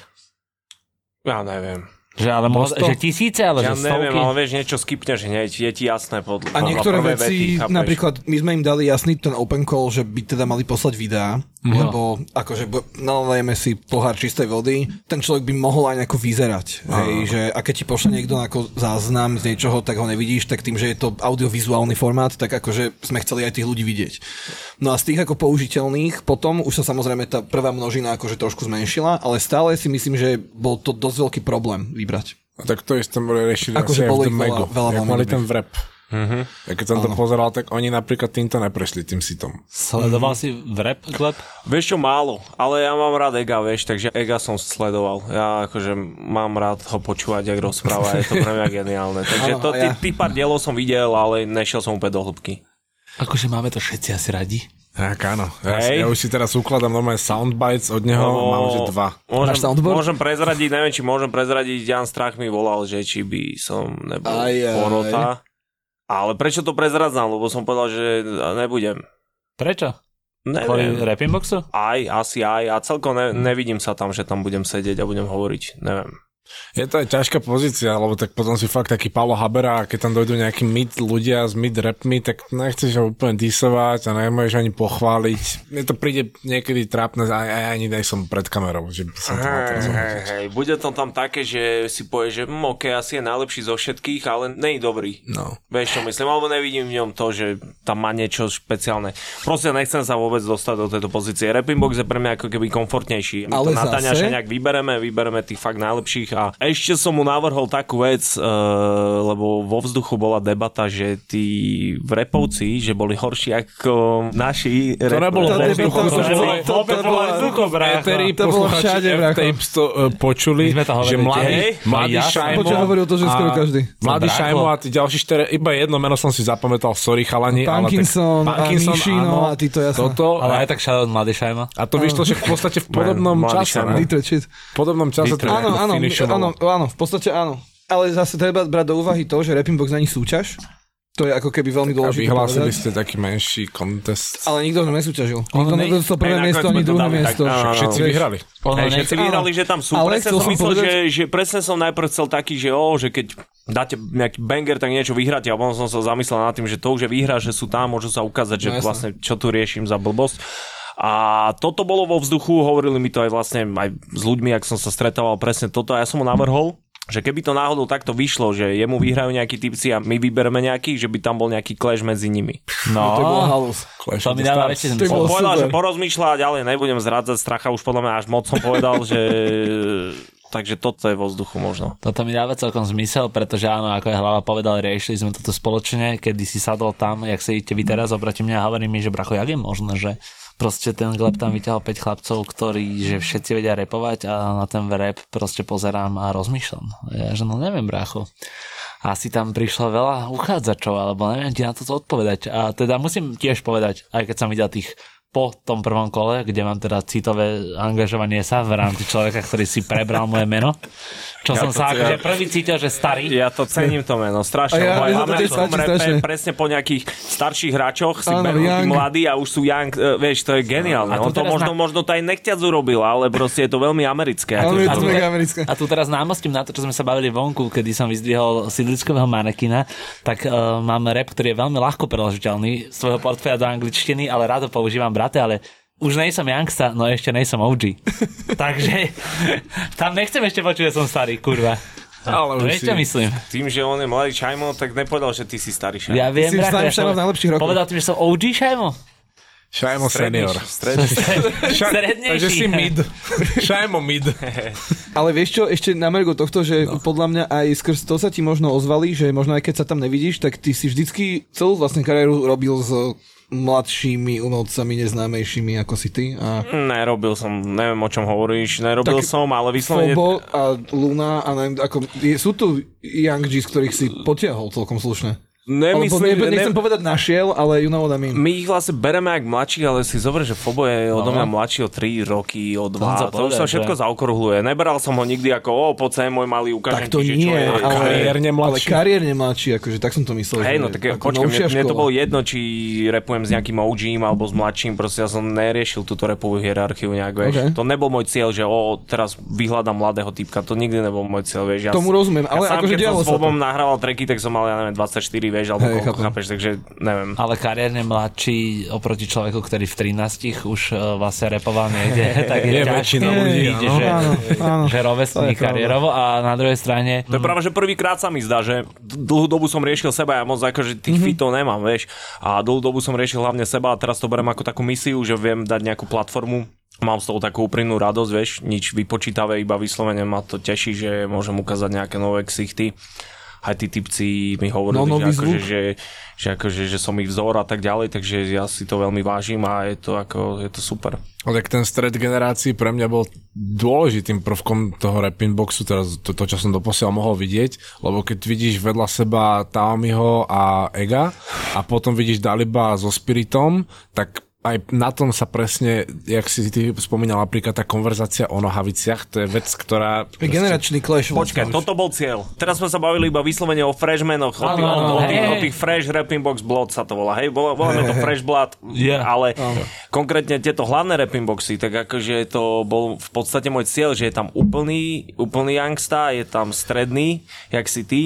Ja neviem. Že, ale mo- že tisíce, ale Ja že neviem, stovky? ale vieš, niečo skipneš hneď, je ti jasné podľa A niektoré veci, vety, chápeš? napríklad my sme im dali jasný ten open call, že by teda mali poslať videá lebo akože nalejeme si pohár čistej vody, ten človek by mohol aj nejako vyzerať. Hej, že a keď ti pošle niekto ako záznam z niečoho, tak ho nevidíš, tak tým, že je to audiovizuálny formát, tak akože sme chceli aj tých ľudí vidieť. No a z tých ako použiteľných, potom už sa samozrejme tá prvá množina akože trošku zmenšila, ale stále si myslím, že bol to dosť veľký problém vybrať. A tak to isté boli riešili Akože asi aj v The ich veľa- veľa mali ten vrep. Uh-huh. Ja keď som to pozeral, tak oni napríklad týmto neprešli tým sitom. Sledoval si v rap, Gleb? Vieš čo, málo, ale ja mám rád Ega, vieš, takže Ega som sledoval. Ja akože mám rád ho počúvať, jak rozpráva, je to pre mňa geniálne. Takže Áno, to, ty, ja. ty pár dielov som videl, ale nešiel som úplne do hĺbky. Akože máme to všetci asi radi. Tak áno. Ja, Hej. ja už si teraz ukladám normálne soundbites od neho, Lebo mám že dva. Môžem, môžem prezradiť, neviem, či môžem prezradiť, Jan Strach mi volal, že či by som nebol Aj, aj. Ale prečo to prezradzam? Lebo som povedal, že nebudem. Prečo? Kvôli Neviem. rapping boxu? Aj, asi aj. A celkom ne, nevidím sa tam, že tam budem sedieť a budem hovoriť. Neviem. Je to aj ťažká pozícia, lebo tak potom si fakt taký Paolo Habera a keď tam dojdú nejakí mid ľudia s mid rapmi, tak nechceš ho úplne disovať a nemôžeš ani pochváliť. Mne to príde niekedy trápne, aj, aj ani nej som pred kamerou, že by som to Hej, hej. Bude to tam také, že si povie, že hm, OK, asi je najlepší zo všetkých, ale nie je dobrý. No. Vieš čo myslím, alebo nevidím v ňom to, že tam má niečo špeciálne. Proste nechcem sa vôbec dostať do tejto pozície. Rapping box je pre mňa ako keby komfortnejší. My Ale to zase- nejak vybereme, vybereme tých fakt najlepších a ešte som mu navrhol takú vec, uh, lebo vo vzduchu bola debata, že tí repovci, že boli horší ako naši To nebolo vo vzduchu, to to bolo to- to bolo- Eteri, To bolo posluchači. F-Tapes to počuli, že mladý, mladý. Šajmo hovoril to, že skoro a- každý. Mladý. Šajmo a tí ďalší štyri, iba jedno meno som si zapamätal, sorry chalani. ale tak- Parkinson a títo, jasné. Toto, Ale aj tak shoutout mladý šajma. a to vyšlo, že v podstate v podobnom čase. V podobnom čase Áno, áno. Áno, áno, v podstate áno. Ale zase treba brať do úvahy to, že Rapping Box není súťaž. To je ako keby veľmi A dôležité vyhlásili povedať. ste taký menší contest. Ale nikto ho nesúťažil. Nikto ne- nedostal prvé miesto ani to druhé dali, tak miesto. áno. Všetci Vieš, vyhrali. Ono Hej, všetci vyhrali, že tam sú. Ale presne som som myslel, povedať- že, že presne som najprv chcel taký, že o, že keď dáte nejaký banger, tak niečo vyhráte. A potom som sa zamyslel nad tým, že to už je výhra, že sú tam, môžu sa ukázať, že No, vlastne čo tu riešim za blbosť. A toto bolo vo vzduchu, hovorili mi to aj vlastne aj s ľuďmi, ak som sa stretával presne toto a ja som mu navrhol, že keby to náhodou takto vyšlo, že jemu vyhrajú nejakí typci a my vybereme nejakých, že by tam bol nejaký clash medzi nimi. No, To bolo halus. Clash to mi dáva To zmysel. On povedal, super. že porozmýšľa ďalej, nebudem zrádzať stracha, už podľa mňa až moc som povedal, že takže toto je vo vzduchu možno. Toto mi dáva celkom zmysel, pretože áno, ako je hlava povedal, riešili sme toto spoločne, kedy si sadol tam, jak sedíte vy teraz oproti mňa a hovorí mi, že bracho, jak je možné, že proste ten Gleb tam vyťahol 5 chlapcov, ktorí, že všetci vedia repovať a na ten rap proste pozerám a rozmýšľam. Ja, že no neviem, bracho. Asi tam prišlo veľa uchádzačov, alebo neviem ti na toto odpovedať. A teda musím tiež povedať, aj keď som videl tých po tom prvom kole, kde mám teda citové angažovanie sa v rámci človeka, ktorý si prebral moje meno. Čo Ja som sa ja- akože prvý cítil, že starý. Ja to cením to meno, strašne. A ja- mne sa v to tiež americkom páči rape strašne. presne po nejakých starších hráčoch si berú tí mladí a už sú young, uh, vieš, to je geniálne. A On to možno, na- možno to aj nechťac urobil, ale proste je to veľmi americké. Akože je a to americké. A tu teraz námostím na to, čo sme sa bavili vonku, kedy som vyzdvihol sídliskového manekina, tak uh, mám rap, ktorý je veľmi ľahko preložiteľný z svojho portfólia do angličtiny, ale rád ho používam, brate, ale už nejsom Youngsta, no ešte nejsom OG. Takže tam nechcem ešte počuť, že som starý, kurva. Ale už si... myslím? Tým, že on je mladý Čajmo, tak nepovedal, že ty si starý šajmo. Ja viem, si Šajmo ja som- v najlepších rokoch. Povedal tým, že som OG Šajmo? Šajmo senior. Stredný. Strednejší. Takže si mid. Šajmo mid. Ale vieš čo, ešte na mergo tohto, že no. podľa mňa aj skrz to sa ti možno ozvali, že možno aj keď sa tam nevidíš, tak ty si vždycky celú vlastne kariéru robil s mladšími umelcami, neznámejšími ako si ty. A Nerobil som, neviem o čom hovoríš, nerobil Tak som, ale vyslovene... Fobo a Luna a neviem, ako, sú tu Young G's, ktorých si potiahol celkom slušne. Alebo Nemyslím, ne, ne, nechcem povedať našiel, ale you know what I mean. my ich vlastne bereme ako mladších, ale si zober, že Fobo je odo No. mňa mladší o 3 roky, o 2. som sa To, už sa všetko že- zaokrúhluje. Neberal som ho nikdy ako, o, poď sem, môj malý, ukážem Tak to ti, že nie, čo je. ale, kariérne ale mladší. kariérne mladší, akože tak som to myslel. Hej, no tak počkaj, mne, mne to bolo jedno, či repujem s nejakým OGím alebo s mladším, proste ja som neriešil túto repovú hierarchiu nejak, vieš. Okay. To nebol môj cieľ, že o, teraz vyhľadám mladého typka, to nikdy nebol môj cieľ, vieš. Ja, Tomu rozumiem, ale ja sám, akože keď dialo som s to. Nahrával tracky, tak som mal, ja neviem, 24, vieš, alebo koľko chápem. chápeš, takže neviem. Ale kariérne mladší oproti človeku, ktorý v 13 už uh, vlastne repoval niekde, tak je, Je väčšina ľudí, áno. že, Áno, áno. že je pravda. kariérovo a na druhej strane To je práve, že prvýkrát sa mi zdá, že dlhú dobu som riešil seba, ja moc akože tých mm-hmm. fitov nemám, vieš. A dlhú dobu som riešil hlavne seba a teraz to berem ako takú misiu, že viem dať nejakú platformu. Mám z toho takú úprimnú radosť, vieš, nič vypočítavé, iba vyslovene ma to teší, že môžem ukázať nejaké nové ksichty. Aj tí typci mi hovorili, No, že, akože, že, že, akože, že som ich vzor a tak ďalej, takže ja si to veľmi vážim a je to, ako, je to super. No tak ten stred generácií pre mňa bol dôležitým prvkom toho rapping boxu, teraz to, to čo som doposiaľ mohol vidieť, lebo keď vidíš vedľa seba Taomiho a Ega a potom vidíš Daliba so Spiritom, tak aj na tom sa presne, jak si ty spomínal, napríklad tá konverzácia o nohaviciach, to je vec, ktorá... Je generačný clash. Počkaj, toto bol cieľ. Teraz sme sa bavili iba vyslovene o freshmanoch, o, tých, o, tých, o tých fresh rapping box blood sa to volá. Hej, volá- voláme to fresh blood, Yeah. ale konkrétne tieto hlavné rapping boxy, tak akože to bol v podstate môj cieľ, že je tam úplný, úplný youngsta, je tam stredný, jak si ty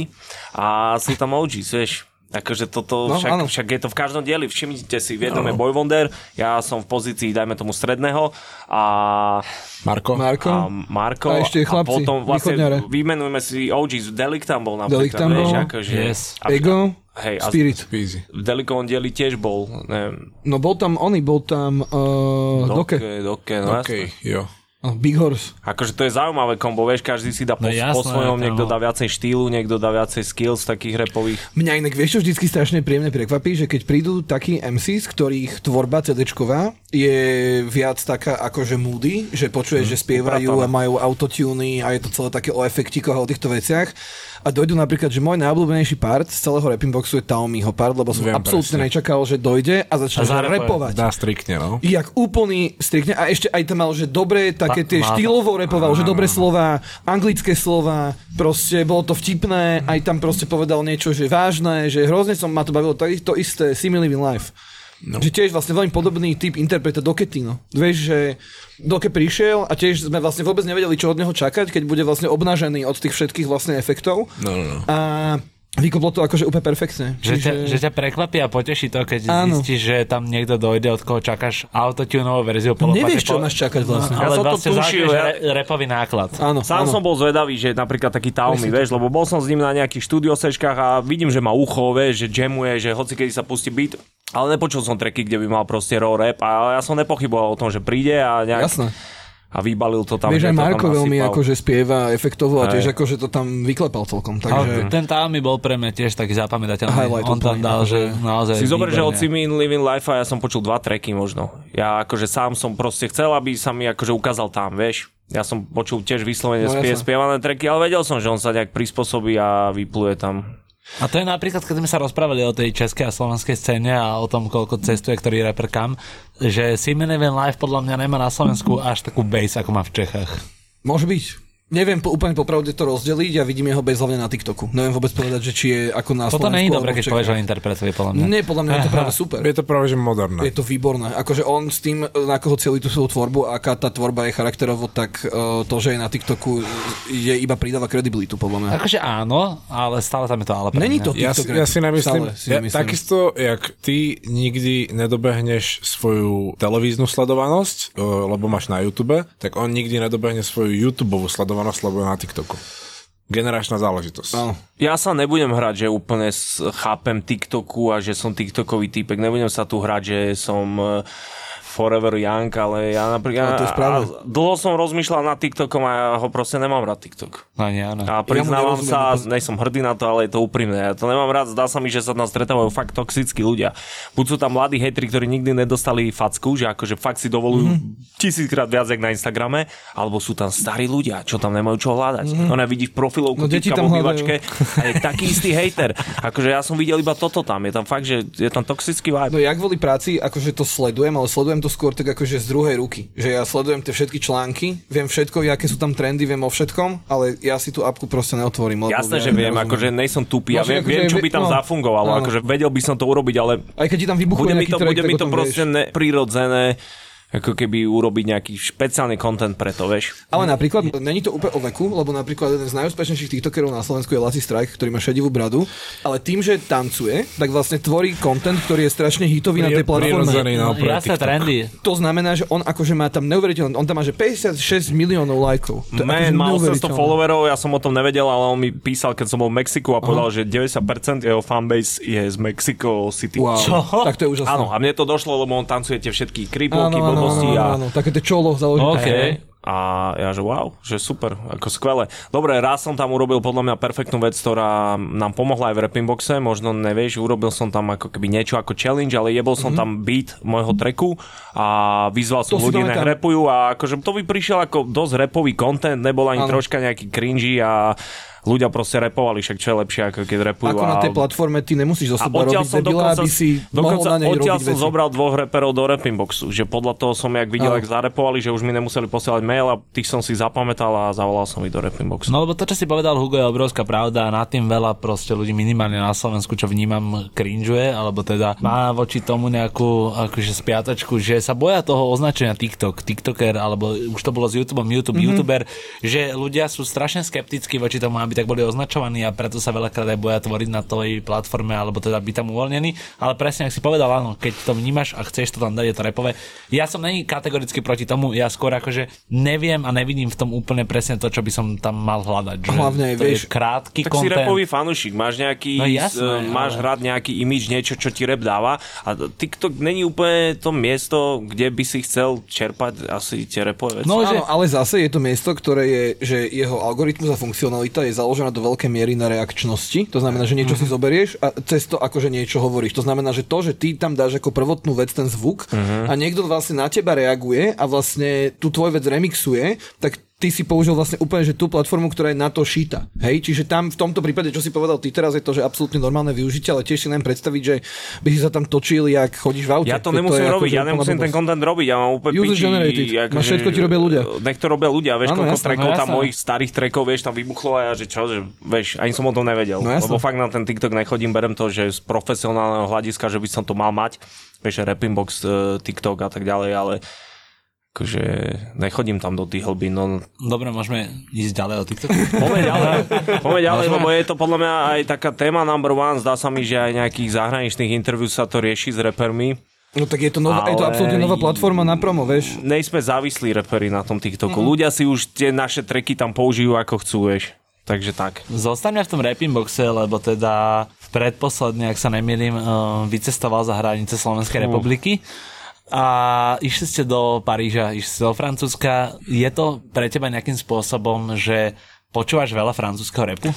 a sú tam OGs, vieš. Akože toto, No, však, áno. však je to v každom dieli, všimnite si, v jednom je Boy Wonder, ja som v pozícii, dajme tomu stredného a Marko? Marko. a Marko A ešte a chlapci, potom vlastne východňare. vymenujeme si OGs. Delik tam bol napríklad. Delik tam vieš, bol. Akože, Yes. a, Ego, hej, a Spirit. Easy. v Delikovom dieli tiež bol. Neviem, No bol tam oný, bol tam uh, Doke. Doke, Doke, no OK, jasné. jo. Oh, Big Horse. Akože to je zaujímavé kombo, vieš, každý si dá po, No jasné, po svojom, niekto no. dá viacej štýlu, niekto dá viacej skills takých repových. Mňa inak vieš, čo vždycky strašne príjemne prekvapí, že keď prídu takí MCs, ktorých tvorba CD-čková je viac taká akože moody, že počuješ, že spievajú a majú autotuny a je to celé také o efektikoch a o týchto veciach. A dojdu napríklad, že môj najobľúbenejší part z celého rapping boxu je Taomiho part, lebo som Viem absolútne presne. nečakal, že dojde a začne A repovať. Dá striktne, no. Jak úplný strikne a ešte aj tam mal, že dobre také tie má- štýlovo repoval, že dobré slova, anglické slova, proste bolo to vtipné, aj tam proste povedal niečo, že vážne, že hrozne som ma to bavilo, to, to isté, Simili Life. No. Že tiež vlastne veľmi podobný typ interpreta Doketino. Vieš, že Doke prišiel a tiež sme vlastne vôbec nevedeli, čo od neho čakať, keď bude vlastne obnažený od tých všetkých vlastne efektov. No, no, no. A vykoplo to akože úplne perfektne. Že, ťa, že ťa prekvapí a poteší to, keď Áno. zistíš, že tam niekto dojde, od koho čakáš autotunovú verziu. polopate Nevieš, čo po- máš čakať vlastne. Ja Ale som to vlastne tušil, ja- re, repový náklad. Áno, Sám áno. som bol zvedavý, že napríklad taký Taomi, vieš, lebo bol som s ním na nejakých štúdiosečkách a vidím, že má ucho, vieš, že jamuje, že hoci kedy sa pustí beat, ale nepočul som tracky, kde by mal proste raw rap a ja som nepochyboval o tom, že príde a nejak... Jasné. A vybalil to tam. Vieš, že aj tam Marko veľmi akože spieva efektovo a tiež akože to tam vyklepal celkom. Ale Takže... ten Taomi bol pre mňa tiež taký zapamätateľný. Highlight On tam dal, že naozaj Si zober, že od. Simin Living Life a ja som počul dva tracky možno. Ja akože sám som proste chcel, aby sa mi akože ukázal tam, vieš. Ja som počul tiež vyslovene No, spie, spievané tracky, ale vedel som, že on sa nejak prispôsobí a vypluje tam. A to je napríklad, keď sme sa rozprávali o tej českej a slovenskej scéne a o tom, koľko cestuje ktorý rapper kam, že Simon Even Live podľa mňa nemá na Slovensku až takú base, ako má v Čechách. Môže byť. Neviem po, úplne popravde to rozdeliť a vidím jeho bez hlavne na TikToku. Neviem vôbec povedať, že či je ako na Toto nie je v keď povieš o interpretovi, podľa mňa. Nie, podľa mňa je to práve super. Je to práve, že moderné. Je to výborné. Akože on s tým, na koho celý tú svoju tvorbu, aká tá tvorba je charakterovo, tak uh, to, že je na TikToku, je iba pridáva kredibilitu, podľa mňa. Akože áno, ale stále tam je to ale pre Není to Ja si, ja si nemyslím, si ja, nemyslím. takisto, jak ty nikdy nedobehneš svoju televíznu sledovanosť, eh, lebo máš na YouTube, tak on nikdy nedobehne svoju YouTube sledovanosť, lebo je na TikToku. Generačná záležitosť. Áno. Ja sa nebudem hrať, že úplne s- chápem TikToku a že som TikTokový typek. Nebudem sa tu hrať, že som eh, forever young, ale ja napríklad... Ale to je správne. dlho som rozmýšľal nad TikTokom a ja ho proste nemám rád TikTok. No nie. A priznávam nerozumiem, sa, lebo- nej som hrdý na to, ale je to úprimné. Ja to nemám rád, zdá sa mi, že sa tam stretávajú fakt toxickí ľudia. Buď sú tam mladí hejtri, ktorí nikdy nedostali facku, že akože fakt si dovolujú mm-hmm. tisíckrát viac, jak na Instagrame, alebo sú tam starí ľudia, čo tam nemajú čo hľadať. Mm-hmm. Ona vidíš profilovku No, deti tam v obývačke a je taký istý hejter. Akože ja som videl iba toto tam. Je tam fakt, že je tam toxický vibe. No ja kvôli práci akože to sledujem, ale sledujem to skôr tak akože z druhej ruky. Že ja sledujem tie všetky články, viem všetko, aké sú tam trendy, viem o všetkom, ale ja si tú apku proste neotvorím. lebo Jasné, ja že viem, nerozumiem. akože nejsom tupý, ja Môže viem, akože viem, čo by tam no, zafungovalo, áno. akože vedel by som to urobiť, ale Aj keď ti tam vybuchuje bude mi to, track, bude mi to proste vieš. neprirodzené ako keby urobiť nejaký špeciálny content pre to, vieš. Ale napríklad, není to úplne o veku, lebo napríklad jeden z najúspešnejších TikTokerov na Slovensku je Laci Strike, ktorý má šedivú bradu, ale tým, že tancuje, tak vlastne tvorí content, ktorý je strašne hitový na tej platforme. No, Jasné TikTok. trendy. To znamená, že on akože má tam neuveriteľné, on tam má že 56 miliónov lajkov. To Man, akože mal 800 neuveriteľné. followerov, ja som o tom nevedel, ale on mi písal, keď som bol v Mexiku a povedal, že 90% jeho fanbase je z Mexico City. Wow. Čo? Tak to je úžasné. Áno, a mne to došlo, lebo on tancuje tie všetky Áno, creepwalky, áno, áno, blbosti áno, také tie čolo založené. OK. A ja, že wow, že super, ako skvelé. Dobre, raz som tam urobil podľa mňa perfektnú vec, ktorá nám pomohla aj v rapping boxe, možno nevieš, urobil som tam ako keby niečo ako challenge, ale jebol som tam beat môjho treku a vyzval som. To ľudí, nech repujú a akože to by prišiel ako dosť repový content, nebol ani Áno. troška nejaký cringy a ľudia proste repovali, však čo je lepšie, ako keď repujú. Ako na a... tej platforme ty nemusíš zo seba odtiaľ robiť som debila, dokonca, aby si mohol dokonca na nej odtiaľ robiť som veci. zobral dvoch reperov do Rapping Boxu, že podľa toho som, jak videl, jak zarepovali, že už mi nemuseli posielať mail a tých som si zapamätal a zavolal som ich do Rapping Boxu. No lebo to, čo si povedal Hugo, je obrovská pravda a nad tým veľa proste ľudí minimálne na Slovensku, čo vnímam, cringeuje, alebo teda má voči tomu nejakú akože spiatačku, že sa boja toho označenia TikTok, TikToker, alebo už to bolo s YouTubeom, YouTube, mm-hmm. YouTuber, že ľudia sú strašne skeptickí voči tomu, aby tak boli označovaní a preto sa veľakrát aj boja tvoriť na tej platforme, alebo teda byť tam uvoľnený. Ale presne, ak si povedal, áno, keď to vnímaš a chceš to tam dať, je to repové. Ja som není kategoricky proti tomu, ja skôr akože neviem a nevidím v tom úplne presne to, čo by som tam mal hľadať. Že Hlavne, to vieš, je krátky Tak si content. repový fanúšik, máš nejaký, No jasné, máš ale- hrať nejaký imidž, niečo, čo ti rap dáva a TikTok není úplne to miesto, kde by si chcel čerpať asi tie repové veci. No, že- Áno, ale zase je to miesto, ktoré je, že jeho algoritmus a funkcionalita je založená do veľkej miery na reakčnosti. To znamená, že niečo si zoberieš a cez to akože niečo hovoríš. To znamená, že to, že ty tam dáš ako prvotnú vec ten zvuk a niekto vlastne na teba reaguje a vlastne tú tvoj vec remixuje, tak ty si použil vlastne úplne že tú platformu, ktorá je na to šita. Hej, čiže tam v tomto prípade, čo si povedal ty teraz, je to, že absolútne normálne využitie, ale tiež si len predstaviť, že by si sa tam točil, jak chodíš v aute. Ja to nemusím je ako, robiť, že ja nemusím ten content robiť, ja mám úplne User piči, generated. akože- Máš všetko, ti robia ľudia. Nech to robia ľudia, vieš, Áno, koľko trackov no tam mojich starých trackov, vieš, tam vybuchlo a ja, že čo, že, vieš, ani som o tom nevedel. No lebo fakt na ten TikTok nechodím, berem to, že z profesionálneho hľadiska, že by som to mal mať, vieš, Rapping Box, eh, TikTok a tak ďalej, ale akože nechodím tam do tých hlbín, no Dobre, môžeme ísť ďalej o TikToku. Poďme ďalej, poďme ďalej, lebo je to podľa mňa aj taká téma number one, zdá sa mi, že aj nejakých zahraničných interviú sa to rieši s repermi. No tak je to, nová, je to Ale- absolútne nová platforma na promo, vieš. Nejsme závislí reperi na tom TikToku. Mhm. Ľudia si už tie naše treky tam použijú ako chcú, vieš. Takže tak. Zostaňme v tom rapping boxe, lebo teda predposledne, ak sa nemýlim, uh, vycestoval za hranice Slovenskej republiky a išli ste do Paríža, išli ste do Francúzska. Je to pre teba nejakým spôsobom, že počúvaš veľa francúzského repu?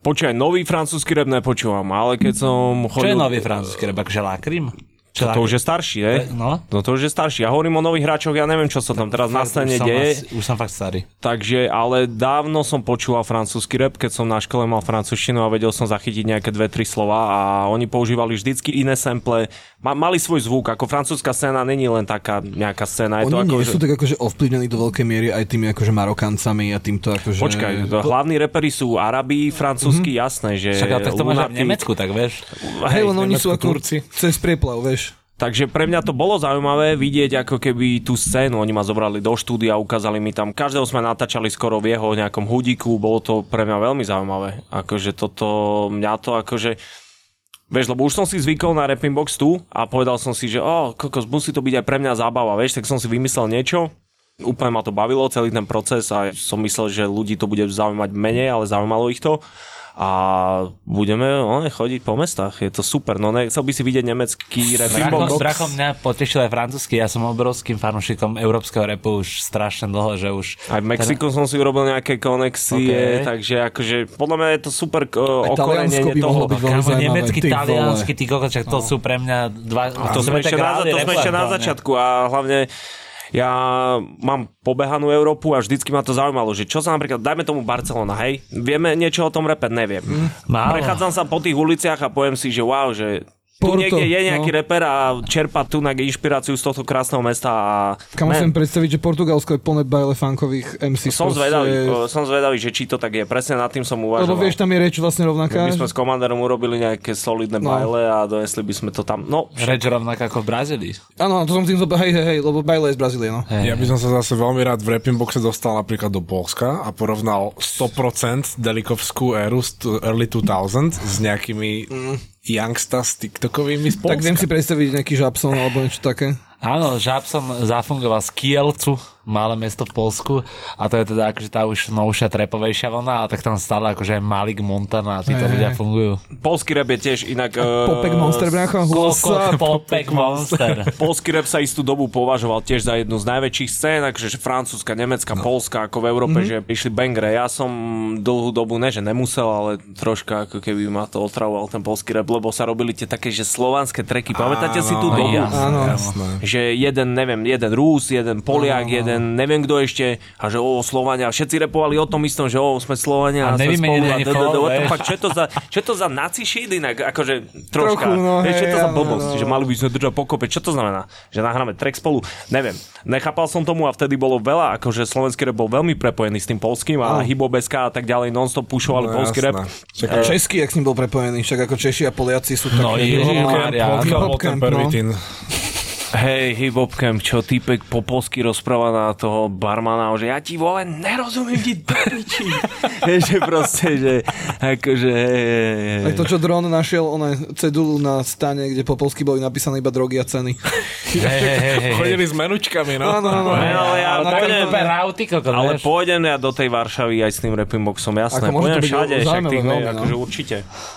Počúvaj, nový francúzsky rap nepočúvam, ale keď som Čo chodil... je nový francúzsky rap? Akože Lakrim? Čo To už je starší, ne? No. No to už je starší. Ja hovorím o nových hráčoch, ja neviem, čo sa tam teraz na scéne deje. už som fakt starý. Takže, ale dávno som počúval francúzsky rap, keď som na škole mal francúzštinu a vedel som zachytiť nejaké dve, tri slova a oni používali vždycky iné sample. Ma, mali svoj zvuk, ako francúzska scéna není len taká nejaká scéna. Je to Oni ako, nie že... sú tak akože ovplyvnení do veľkej miery aj tými akože Marokancami a týmto akože... Počkaj, hlavní reperi sú Arabi, francúzsky, mm-hmm. jasné, že... Však ale tak to máš v. Nemecku, tak vieš. Hej, len oni sú ako Turci. cez prieplav, vieš. Takže pre mňa to bolo zaujímavé vidieť ako keby tú scénu. Oni ma zobrali do štúdia, ukázali mi tam, každého sme natáčali skoro v jeho nejakom hudíku, bolo to pre mňa veľmi zaujímavé. Akože toto, mňa to akože... Vieš, lebo už som si zvykol na Rapping Box tu a povedal som si, že oh, kokos, musí to byť aj pre mňa zábava, vieš, tak som si vymyslel niečo, úplne ma to bavilo, celý ten proces a som myslel, že ľudí to bude zaujímať menej, ale zaujímalo ich to a budeme one, chodiť po mestách. Je to super. No ne, chcel by si vidieť nemecký Bracho, box. bracho mňa potešil aj francúzsky, ja som obrovským fanúšikom európskeho repu už strašne dlho, že už... Aj v Mexiku som si urobil nejaké konexie, Ok. takže akože podľa mňa je to super uh, by toho. mohlo byť veľmi Kámo, zaujímavé. nemecký, taliansky, ty kokos, to sú pre mňa dva... A to sme, ešte na, to sme ešte na začiatku a hlavne ja mám pobehanú Európu a vždycky ma to zaujímalo, že čo sa napríklad, dajme tomu Barcelona, hej, vieme niečo o tom repe, neviem. Málo. Prechádzam sa po tých uliciach a poviem si, že wow, že Porto, niekde je nejaký no. reper a čerpa tu na inšpiráciu z tohto krásneho mesta a Kam musím predstaviť, že Portugalsko je plné bajle funkových MC. som zvedavý, o, som zvedavý, že či to tak je. Presne nad tým som Lebo uvažoval. vieš, tam je reč vlastne rovnaká. My sme s komandárom urobili nejaké solidné No. bajle a donesli by sme to tam. No, Reč rovnako ako v Brazílii. Áno, to som tým zobe, hej, hej, hej, lebo bajle je z Brazílie, no. Ja by som sa zase veľmi rád v Rapping Boxe dostal napríklad do Polska a porovnal 100% Delikovskú éru z early 2000 s nejakými youngsta s TikTokovými z Polska. Tak viem si predstaviť nejaký Žabson alebo niečo také. Áno, Žabson zafungoval z Kielcu, malé mesto v Polsku a to je teda akože tá už novšia trepovejšia vlna a tak tam stále akože Malik Montana a títo ľudia fungujú. polský rap je tiež inak... Popek eh, Monster, brácho. Popek Monster. Polský rap sa istú dobu považoval tiež za jednu z najväčších scén, akože francúzska, nemecká, no. polská, ako v Európe, mm-hmm. že išli bangre. Ja som dlhú dobu, ne že nemusel, ale troška ako keby ma to otravoval ten polský rap, lebo sa robili tie také, že slovanské treky. Pamätáte si tú dobu? Áno. Jasné. že jeden, neviem, jeden Rus, jeden Poliak, No, no, no. jeden neviem kto ešte a že o Slovania, všetci repovali o tom istom, že o sme Slovania A a, sme spolu a čo je to za, čo je to za naci shit inak, akože troška, Trochu, no, vieš, čo to za blbosť, no. že mali by sme držať pokope, čo to znamená, že nahráme track spolu, neviem, nechápal som tomu a vtedy bolo veľa, akože slovenský rap bol veľmi prepojený s tým polským a hibobeska a tak ďalej, non-stop pušovali No, polský rap. Český, jak s ním bol prepojený, však ako Češi a Poliaci sú také... No, Ježišmária. Pokiaľ camp, no. Hej, hip-hop camp, čo týpek po polsky rozpráva na toho barmana, že ja ti vole nerozumiem ti. Hej, že proste, že akože. Aj to, čo dron našiel, ona cedulu na stane, kde po polsky boli napísané iba drogy a ceny. Chodili s menučkami, no. Áno, áno. Ale ja pôjdem, to je rauty, kokos, ale vieš. pôjdem ja do tej Varšavy aj s tým rapping boxom, jasné. Ako Pôjdem všade, však tých veľmi, no. akože určite.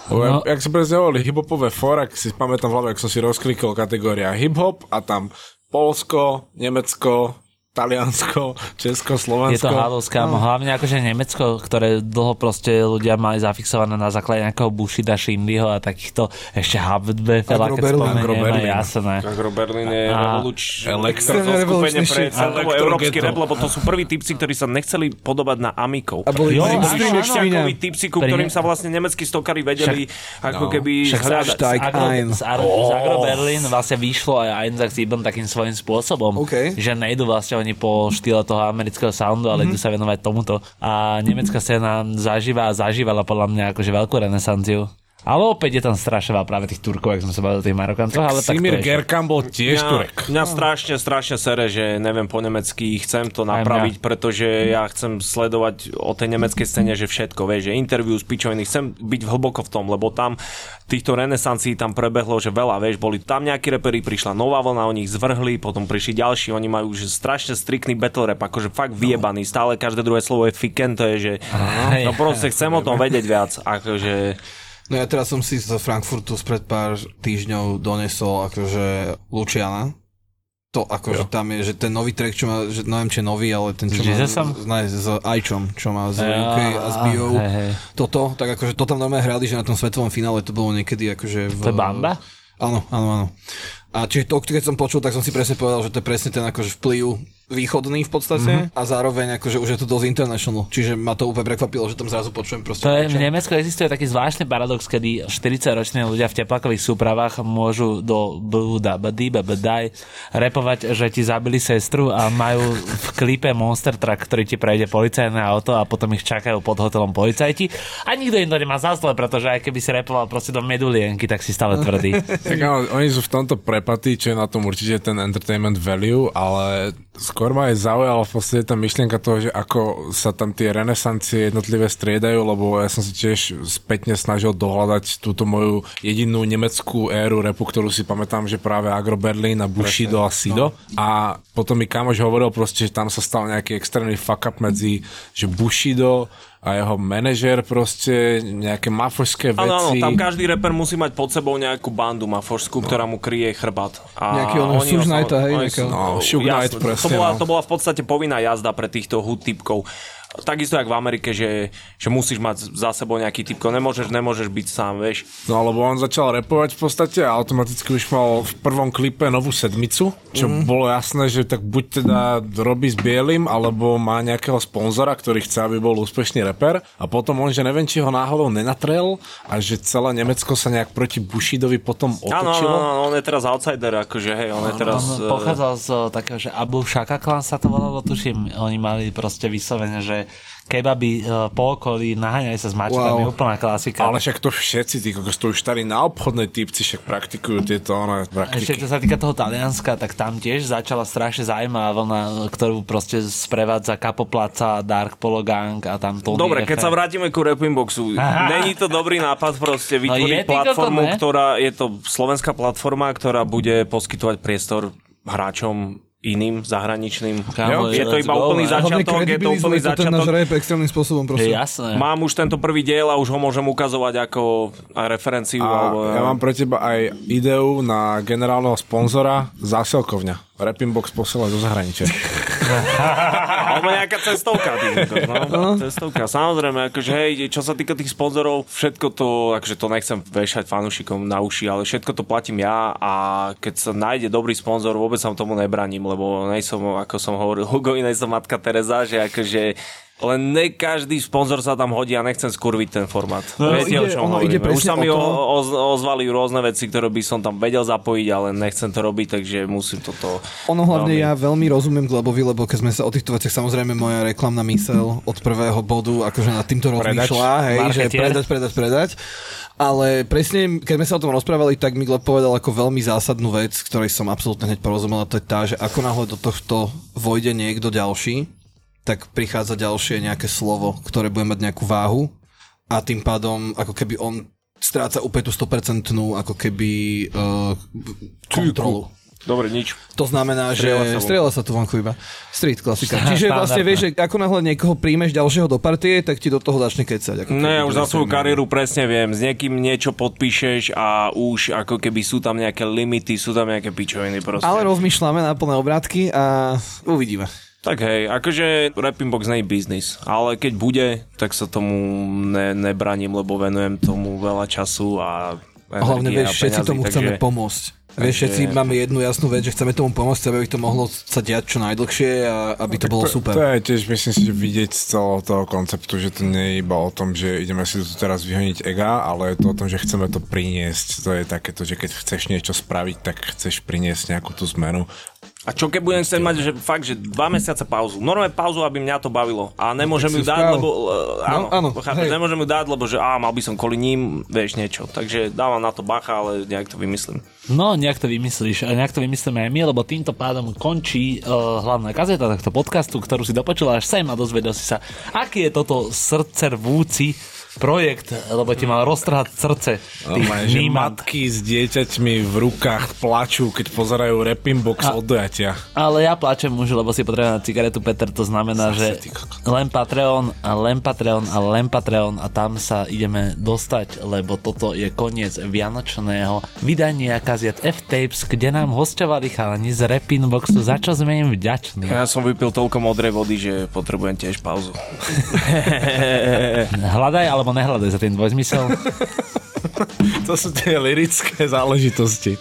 No. Jak, si presne hovorili, hiphopové fóra, ak si pamätám v hlave, ak som si rozklikol kategória hiphop a tam Polsko, Nemecko, Taliansko, Česko, Je Slovensko. to halovské, no. hlavne akože Nemecko, ktoré dlho proste ľudia mali zafixované na základe nejakého Bushida, Shindyho a takýchto ešte Hauptbefela, Agro keď spomenieme, Agro Berlin. jasné. Agro Berlin je A- revoluč... Elektro- zoskupenie revolučný pre celkovo európsky rap, lebo to sú prví typci, ktorí sa nechceli podobať na Amikov. A boli Jo. Takoví typci, ku ktorým sa vlastne nemeckí stokári vedeli ako keby Však z, hľadať. Hashtag z, Agro, ein. z, Agro, z Agro Berlin vlastne vyšlo aj Einzach Sieben takým svojím spôsobom, že nejdu vlastne oni po štýle toho amerického soundu, ale idú sa venovať tomuto. A nemecká scéna zažíva a zažívala podľa mňa akože veľkú renesanciu. Ale opäť je tam strašne veľa práve tých Turkov, ak sme sa bavili o tých Marokancoch, ale Simir Gerkam bol tiež Turek. Mňa strašne, strašne sere, že neviem po nemecky, chcem to napraviť, pretože ja chcem sledovať o tej nemeckej scéne, že všetko, vieš, že interview s pičoviny, chcem byť hlboko v tom, lebo tam týchto renesancií tam prebehlo, že veľa, vieš, boli tam nejakí reperi, prišla nová vlna, oni ich zvrhli, potom prišli ďalší, oni majú už strašne striktný battle rap, akože fakt vyjebaný, stále každé druhé slovo je fiken, to je, že no proste chcem o tom vedieť viac, akože No ja teraz som si z Frankfurtu spred pár týždňov donesol akože Luciana. To akože tam je, že ten nový track, čo má, že neviem, či je nový, ale ten, čo S má, ne, s Ajčom, čo má z Ja, UK a z Bio. hej, hej. Toto, tak akože to tam normálne hrali, že na tom svetovom finále to bolo niekedy akože v... To je Bamba? Áno, áno, áno. A čiže to, keď som počul, tak som si presne povedal, že to je presne ten akože vplyv východný v podstate mm-hmm. a zároveň akože už je to dosť international. Čiže ma to úplne prekvapilo, že tam zrazu počujem proste. To je, v Nemecku existuje taký zvláštny paradox, kedy 40-roční ľudia v teplakových súpravách môžu do Buda, Badi, Babadaj repovať, že ti zabili sestru a majú v klipe Monster Truck, ktorý ti prejde policajné auto a potom ich čakajú pod hotelom policajti. A nikto im to nemá za zle, pretože aj keby si repoval proste do medulienky, tak si stále tvrdý. Tak áno, oni sú v tomto prepatí, čo je na tom určite ten entertainment value, ale skôr ma aj zaujala v podstate tá myšlienka toho, že ako sa tam tie renesancie jednotlivé striedajú, lebo ja som si tiež spätne snažil dohľadať túto moju jedinú nemeckú éru repu, ktorú si pamätám, že práve Agro Berlin a Bushido a Sido. A potom mi kamoš hovoril proste, že tam sa stal nejaký extrémny fuck up medzi, že Bushido a jeho manažer proste, nejaké mafošské veci. Áno, áno, tam každý reper musí mať pod sebou nejakú bandu mafošskú, no. ktorá mu kryje chrbát. A Nejaký ono Suge Knighta, hej, oni sú- No, Suge Knight, presne, To bola, no. to bola v podstate povinná jazda pre týchto hood typkov. Takisto jak v Amerike, že, že musíš mať za sebou nejaký typko, nemôžeš, nemôžeš byť sám, vieš. No lebo on začal repovať v podstate a automaticky už mal v prvom klipe novú sedmicu, čo mm. bolo jasné, že tak buď teda robí s bielým, alebo má nejakého sponzora, ktorý chce, aby bol úspešný reper a potom on, že neviem, či ho náhodou nenatrel a že celé Nemecko sa nejak proti Bushidovi potom otočilo. áno, áno, on je teraz outsider, akože hej, on je teraz... On eh, pochádzal z eh, takého, že Abu Shaka Klan sa to volalo, tuším, oni mali proste vyslovene, že kebaby eh, po okolí naháňali sa s mačkami, Wow. úplná klasika. Ale však to všetci, tí kokos, to už starí na obchodné typci však praktikujú tieto Ešte praktiky. čo sa týka toho Talianska, tak tam tiež začala strašne zaujímavá vlna, ktorú proste sprevádza Kapoplaca, Dark Polo Gang a tam to Dobre, keď sa vrátime ku Rapping Boxu, není to dobrý nápad proste No vytvoriť je, kokos, platformu, ktorá, je to slovenská platforma, ktorá bude poskytovať priestor hráčom iným, zahraničným. Kámo, je to let's iba go, úplný man. Začiatok, je to úplný to ten náš začiatok. rap extrémnym spôsobom Je proste. jasné. Mám už tento prvý diel a už ho môžem ukazovať ako aj referenciu. A alebo, ja mám pre teba aj ideu na generálneho sponzora zásilkovňa. Rapping Box posiela zo zahraničia. Alebo nejaká cestovka, ty, kokos, no, cestovka. Samozrejme, akože hej, čo sa týka tých sponzorov, všetko to, akože to nechcem vešať fanúšikom na uši, ale všetko to platím ja a keď sa nájde dobrý sponzor, vôbec sa tomu nebraním, lebo nejsom, ako som hovoril, Hugo, nejsom matka Teresa, že akože len ne každý sponzor sa tam hodí a nechcem skurviť ten formát. No, Viete, o ide- čom ono ide. Už sa mi o o- oz- ozvali rôzne veci, ktoré by som tam vedel zapojiť, ale nechcem to robiť, takže musím toto... Ono hlavne veľmi- ja veľmi rozumiem Glebovi, lebo keď sme sa o týchto veciach, samozrejme moja reklamná mysel od prvého bodu, akože nad týmto rozmýšľa, hej, že predať, predať, predať. Ale presne, keď sme sa o tom rozprávali, tak mi Gleb povedal ako veľmi zásadnú vec, ktorej som absolútne hneď porozumel, a to je tá, že ako náhle do tohto vojde niekto ďalší, tak prichádza ďalšie nejaké slovo, ktoré bude mať nejakú váhu a tým pádom ako keby on stráca úplne tú 100% ako keby uh, kontrolu. Dobre, nič. To znamená, že Strieľa sa strieľa sa tu vonku iba. Street klasika. Čiže vlastne vieš, že ako náhle niekoho príjmeš ďalšieho do partie, tak ti do toho začne kecať. Ako Ne, ja už za svoju kariéru presne viem. S niekým niečo podpíšeš a už ako keby sú tam nejaké limity, sú tam nejaké pičoviny proste. Ale rozmýšľame na plné obrátky a uvidíme. Tak hej, akože Rapping Box nie je biznis, ale keď bude, tak sa tomu ne, nebraním, lebo venujem tomu veľa času a hlavne vieš, všetci peňazí, tomu chceme takže- pomôcť. Vieš, všetci máme jednu jasnú vec, že chceme tomu pomôcť, chceme, aby to mohlo sa diať čo najdlhšie a aby to bolo To, super. to je tiež, myslím si, že vidieť z celého toho konceptu, že to nie je iba o tom, že ideme si tu teraz vyhoniť ega, ale je to o tom, že chceme to priniesť. To je takéto, že keď chceš niečo spraviť, tak chceš priniesť nejakú tú zmenu. A čo keď budem chcieť mať, že fakt, že dva mesiace pauzu. Normálne pauzu, aby mňa to bavilo. A nemôžem ju dať, lebo... Uh, áno, áno, chápeš, nemôžem ju dať, lebo že á, mal by som kvôli ním, vieš niečo. Takže dávam na to bacha, ale nejak to vymyslím. No, nejak to vymyslíš, a nejak to vymyslíme aj my, lebo týmto pádom končí uh, hlavná kazeta tohto podcastu, ktorú si dopočula až sem a dozvedel si sa, aký je toto srdcervúci projekt, lebo ti mal roztrhať srdce. Že nímant. matky s dieťaťmi v rukách plačú, keď pozerajú rapping box A- od dojatia. Ale ja plačem už, lebo si potrebujem na cigaretu, Peter, to znamená, že ty kokot. len Patreon a len Patreon a len Patreon a tam sa ideme dostať, lebo toto je koniec vianočného vydania kaziet F-Tapes, kde nám hostovali chalani z Repinboxu, za čo sme im vďační. Ja som vypil toľko modrej vody, že potrebujem tiež pauzu. Hľadaj alebo nehľadaj za ten dvojzmysel. To sú tie lirické záležitosti.